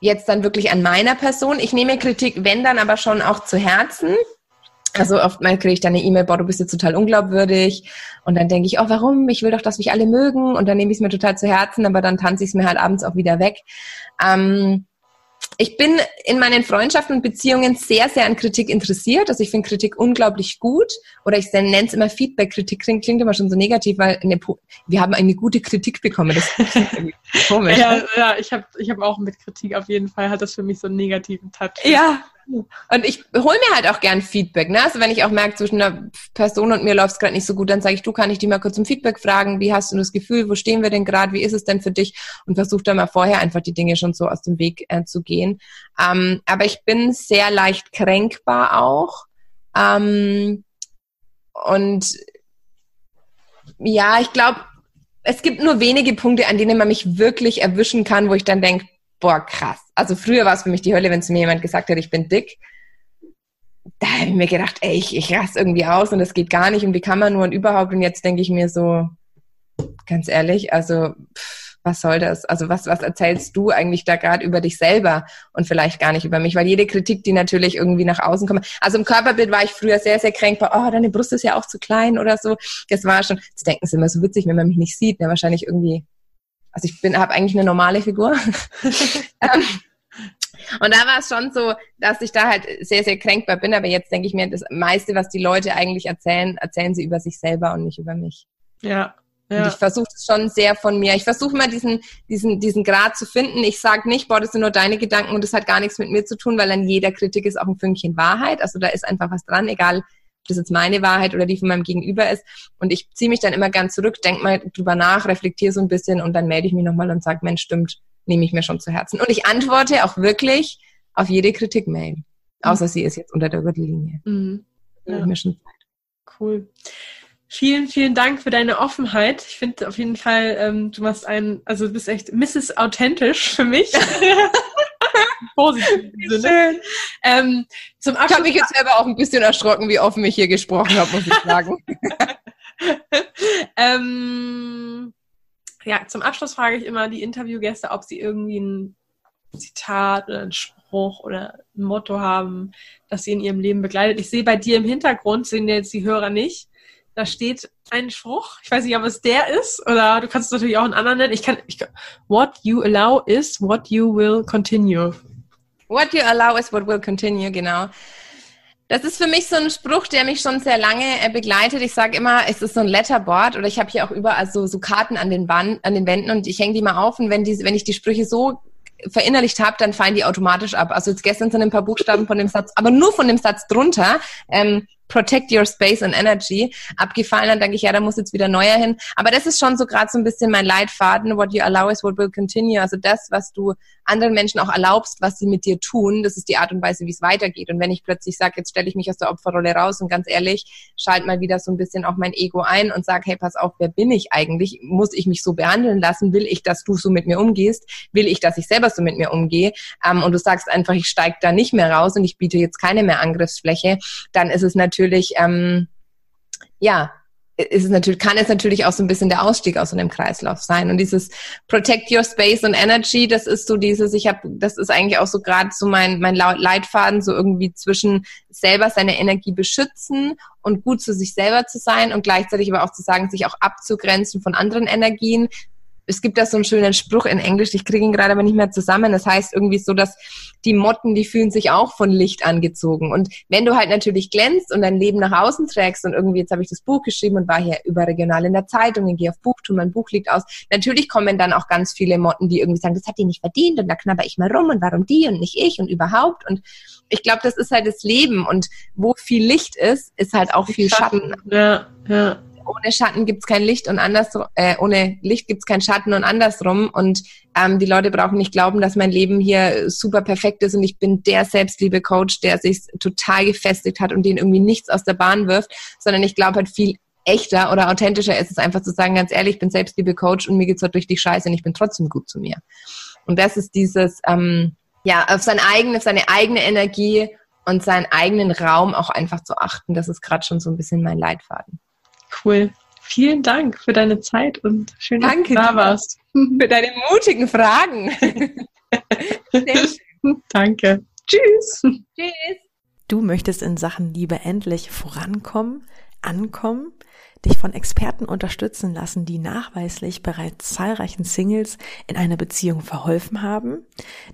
jetzt dann wirklich an meiner Person. Ich nehme Kritik, wenn dann aber schon auch zu Herzen. Also oftmals kriege ich dann eine E-Mail, boah, du bist jetzt total unglaubwürdig. Und dann denke ich, oh, warum? Ich will doch, dass mich alle mögen. Und dann nehme ich es mir total zu Herzen, aber dann tanze ich es mir halt abends auch wieder weg. Ähm, ich bin in meinen Freundschaften und Beziehungen sehr, sehr an Kritik interessiert. Also ich finde Kritik unglaublich gut. Oder ich nenne es immer Feedback. Kritik klingt, klingt immer schon so negativ, weil eine, wir haben eine gute Kritik bekommen. Das ist komisch. ja, ja, ich habe ich hab auch mit Kritik auf jeden Fall, hat das für mich so einen negativen Touch. Ja, und ich hole mir halt auch gern Feedback. Ne? Also wenn ich auch merke, zwischen einer Person und mir läuft es gerade nicht so gut, dann sage ich, du kann ich dich mal kurz um Feedback fragen. Wie hast du das Gefühl? Wo stehen wir denn gerade? Wie ist es denn für dich? Und versuche dann mal vorher einfach die Dinge schon so aus dem Weg äh, zu gehen. Ähm, aber ich bin sehr leicht kränkbar auch. Ähm, und ja, ich glaube, es gibt nur wenige Punkte, an denen man mich wirklich erwischen kann, wo ich dann denke, boah, krass. Also früher war es für mich die Hölle, wenn zu mir jemand gesagt hat, ich bin dick. Da habe ich mir gedacht, ey, ich, ich raste irgendwie aus und das geht gar nicht und wie kann man nur und überhaupt. Und jetzt denke ich mir so, ganz ehrlich, also pff, was soll das? Also was, was erzählst du eigentlich da gerade über dich selber und vielleicht gar nicht über mich? Weil jede Kritik, die natürlich irgendwie nach außen kommt, also im Körperbild war ich früher sehr, sehr kränkbar, oh, deine Brust ist ja auch zu klein oder so. Das war schon, das denken sie immer so witzig, wenn man mich nicht sieht, ne? wahrscheinlich irgendwie also ich bin, habe eigentlich eine normale Figur. Ähm, und da war es schon so, dass ich da halt sehr, sehr kränkbar bin. Aber jetzt denke ich mir, das meiste, was die Leute eigentlich erzählen, erzählen sie über sich selber und nicht über mich. Ja. ja. Und ich versuche es schon sehr von mir. Ich versuche mal diesen, diesen, diesen Grad zu finden. Ich sage nicht, boah, das sind nur deine Gedanken und das hat gar nichts mit mir zu tun, weil an jeder Kritik ist auch ein Fünkchen Wahrheit. Also da ist einfach was dran, egal das jetzt meine Wahrheit oder die von meinem Gegenüber ist. Und ich ziehe mich dann immer gern zurück, denk mal drüber nach, reflektiere so ein bisschen und dann melde ich mich nochmal und sage, Mensch, stimmt, nehme ich mir schon zu Herzen. Und ich antworte auch wirklich auf jede Kritik-Mail. Außer mhm. sie ist jetzt unter der Gürtellinie. Mhm. Ja. Mir schon Zeit. Cool. Vielen, vielen Dank für deine Offenheit. Ich finde auf jeden Fall, ähm, du machst einen, also du bist echt Mrs. Authentisch für mich. positiven Sinne. Ähm, zum Abschluss ich habe mich jetzt selber auch ein bisschen erschrocken, wie offen ich hier gesprochen habe, muss ich sagen. ähm, ja, zum Abschluss frage ich immer die Interviewgäste, ob sie irgendwie ein Zitat oder ein Spruch oder ein Motto haben, das sie in ihrem Leben begleitet. Ich sehe bei dir im Hintergrund, sehen jetzt die Hörer nicht, da steht ein Spruch. Ich weiß nicht, ob es der ist oder du kannst es natürlich auch einen anderen nennen. Ich kann, ich, what you allow is what you will continue. What you allow is what will continue, genau. Das ist für mich so ein Spruch, der mich schon sehr lange äh, begleitet. Ich sage immer, es ist so ein Letterboard oder ich habe hier auch überall so, so Karten an den, Wand, an den Wänden und ich hänge die mal auf und wenn, die, wenn ich die Sprüche so verinnerlicht habe, dann fallen die automatisch ab. Also jetzt gestern sind ein paar Buchstaben von dem Satz, aber nur von dem Satz drunter. Ähm, Protect Your Space and Energy abgefallen. Dann denke ich, ja, da muss jetzt wieder neuer hin. Aber das ist schon so gerade so ein bisschen mein Leitfaden. What you allow is what will continue. Also das, was du anderen Menschen auch erlaubst, was sie mit dir tun, das ist die Art und Weise, wie es weitergeht. Und wenn ich plötzlich sage, jetzt stelle ich mich aus der Opferrolle raus und ganz ehrlich, schalte mal wieder so ein bisschen auch mein Ego ein und sage, hey, pass auf, wer bin ich eigentlich? Muss ich mich so behandeln lassen? Will ich, dass du so mit mir umgehst? Will ich, dass ich selber so mit mir umgehe? Ähm, und du sagst einfach, ich steige da nicht mehr raus und ich biete jetzt keine mehr Angriffsfläche, dann ist es natürlich natürlich, ähm, ja, ist es natürlich, kann es natürlich auch so ein bisschen der Ausstieg aus so einem Kreislauf sein. Und dieses Protect Your Space and Energy, das ist so dieses, ich habe, das ist eigentlich auch so gerade so mein, mein Leitfaden, so irgendwie zwischen selber seine Energie beschützen und gut zu sich selber zu sein und gleichzeitig aber auch zu sagen, sich auch abzugrenzen von anderen Energien, es gibt da so einen schönen Spruch in Englisch, ich kriege ihn gerade aber nicht mehr zusammen. Das heißt irgendwie so, dass die Motten, die fühlen sich auch von Licht angezogen. Und wenn du halt natürlich glänzt und dein Leben nach außen trägst und irgendwie, jetzt habe ich das Buch geschrieben und war hier überregional in der Zeitung, ich gehe auf Buchtum, mein Buch liegt aus. Natürlich kommen dann auch ganz viele Motten, die irgendwie sagen, das hat die nicht verdient und da knabber ich mal rum und warum die und nicht ich und überhaupt. Und ich glaube, das ist halt das Leben. Und wo viel Licht ist, ist halt auch viel Schatten. Schatten. Ja, ja ohne Schatten gibt's kein Licht und andersrum, äh, ohne Licht gibt's kein Schatten und andersrum. Und ähm, die Leute brauchen nicht glauben, dass mein Leben hier super perfekt ist und ich bin der Selbstliebe-Coach, der sich total gefestigt hat und den irgendwie nichts aus der Bahn wirft, sondern ich glaube halt viel echter oder authentischer ist es einfach zu sagen, ganz ehrlich, ich bin Selbstliebe-Coach und mir geht's halt richtig scheiße und ich bin trotzdem gut zu mir. Und das ist dieses, ähm, ja, auf seine eigene, auf seine eigene Energie und seinen eigenen Raum auch einfach zu achten. Das ist gerade schon so ein bisschen mein Leitfaden. Cool. Vielen Dank für deine Zeit und schön, dass Danke, du da warst. Für deine mutigen Fragen. Danke. Tschüss. Tschüss. Du möchtest in Sachen Liebe endlich vorankommen, ankommen? Dich von Experten unterstützen lassen, die nachweislich bereits zahlreichen Singles in einer Beziehung verholfen haben,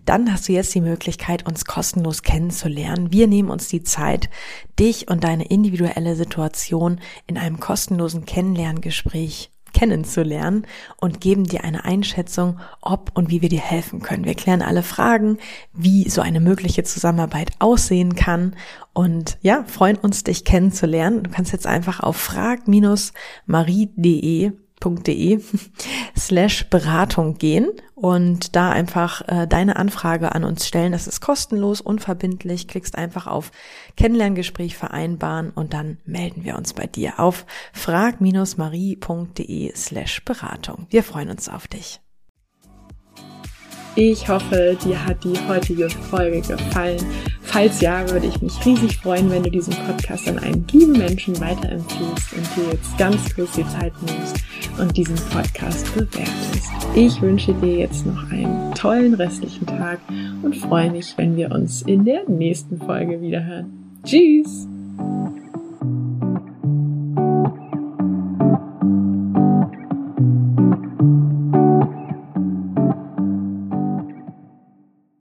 dann hast du jetzt die Möglichkeit, uns kostenlos kennenzulernen. Wir nehmen uns die Zeit, dich und deine individuelle Situation in einem kostenlosen Kennenlerngespräch kennenzulernen und geben dir eine Einschätzung, ob und wie wir dir helfen können. Wir klären alle Fragen, wie so eine mögliche Zusammenarbeit aussehen kann und ja, freuen uns, dich kennenzulernen. Du kannst jetzt einfach auf frag-marie.de www.de slash Beratung gehen und da einfach äh, deine Anfrage an uns stellen. Das ist kostenlos, unverbindlich. Klickst einfach auf Kennenlerngespräch vereinbaren und dann melden wir uns bei dir auf frag-marie.de slash Beratung. Wir freuen uns auf dich. Ich hoffe, dir hat die heutige Folge gefallen. Falls ja, würde ich mich riesig freuen, wenn du diesen Podcast an einen lieben Menschen weiterempfiehlst und dir jetzt ganz kurz die Zeit nimmst und diesen Podcast bewertest. Ich wünsche dir jetzt noch einen tollen restlichen Tag und freue mich, wenn wir uns in der nächsten Folge wiederhören. Tschüss!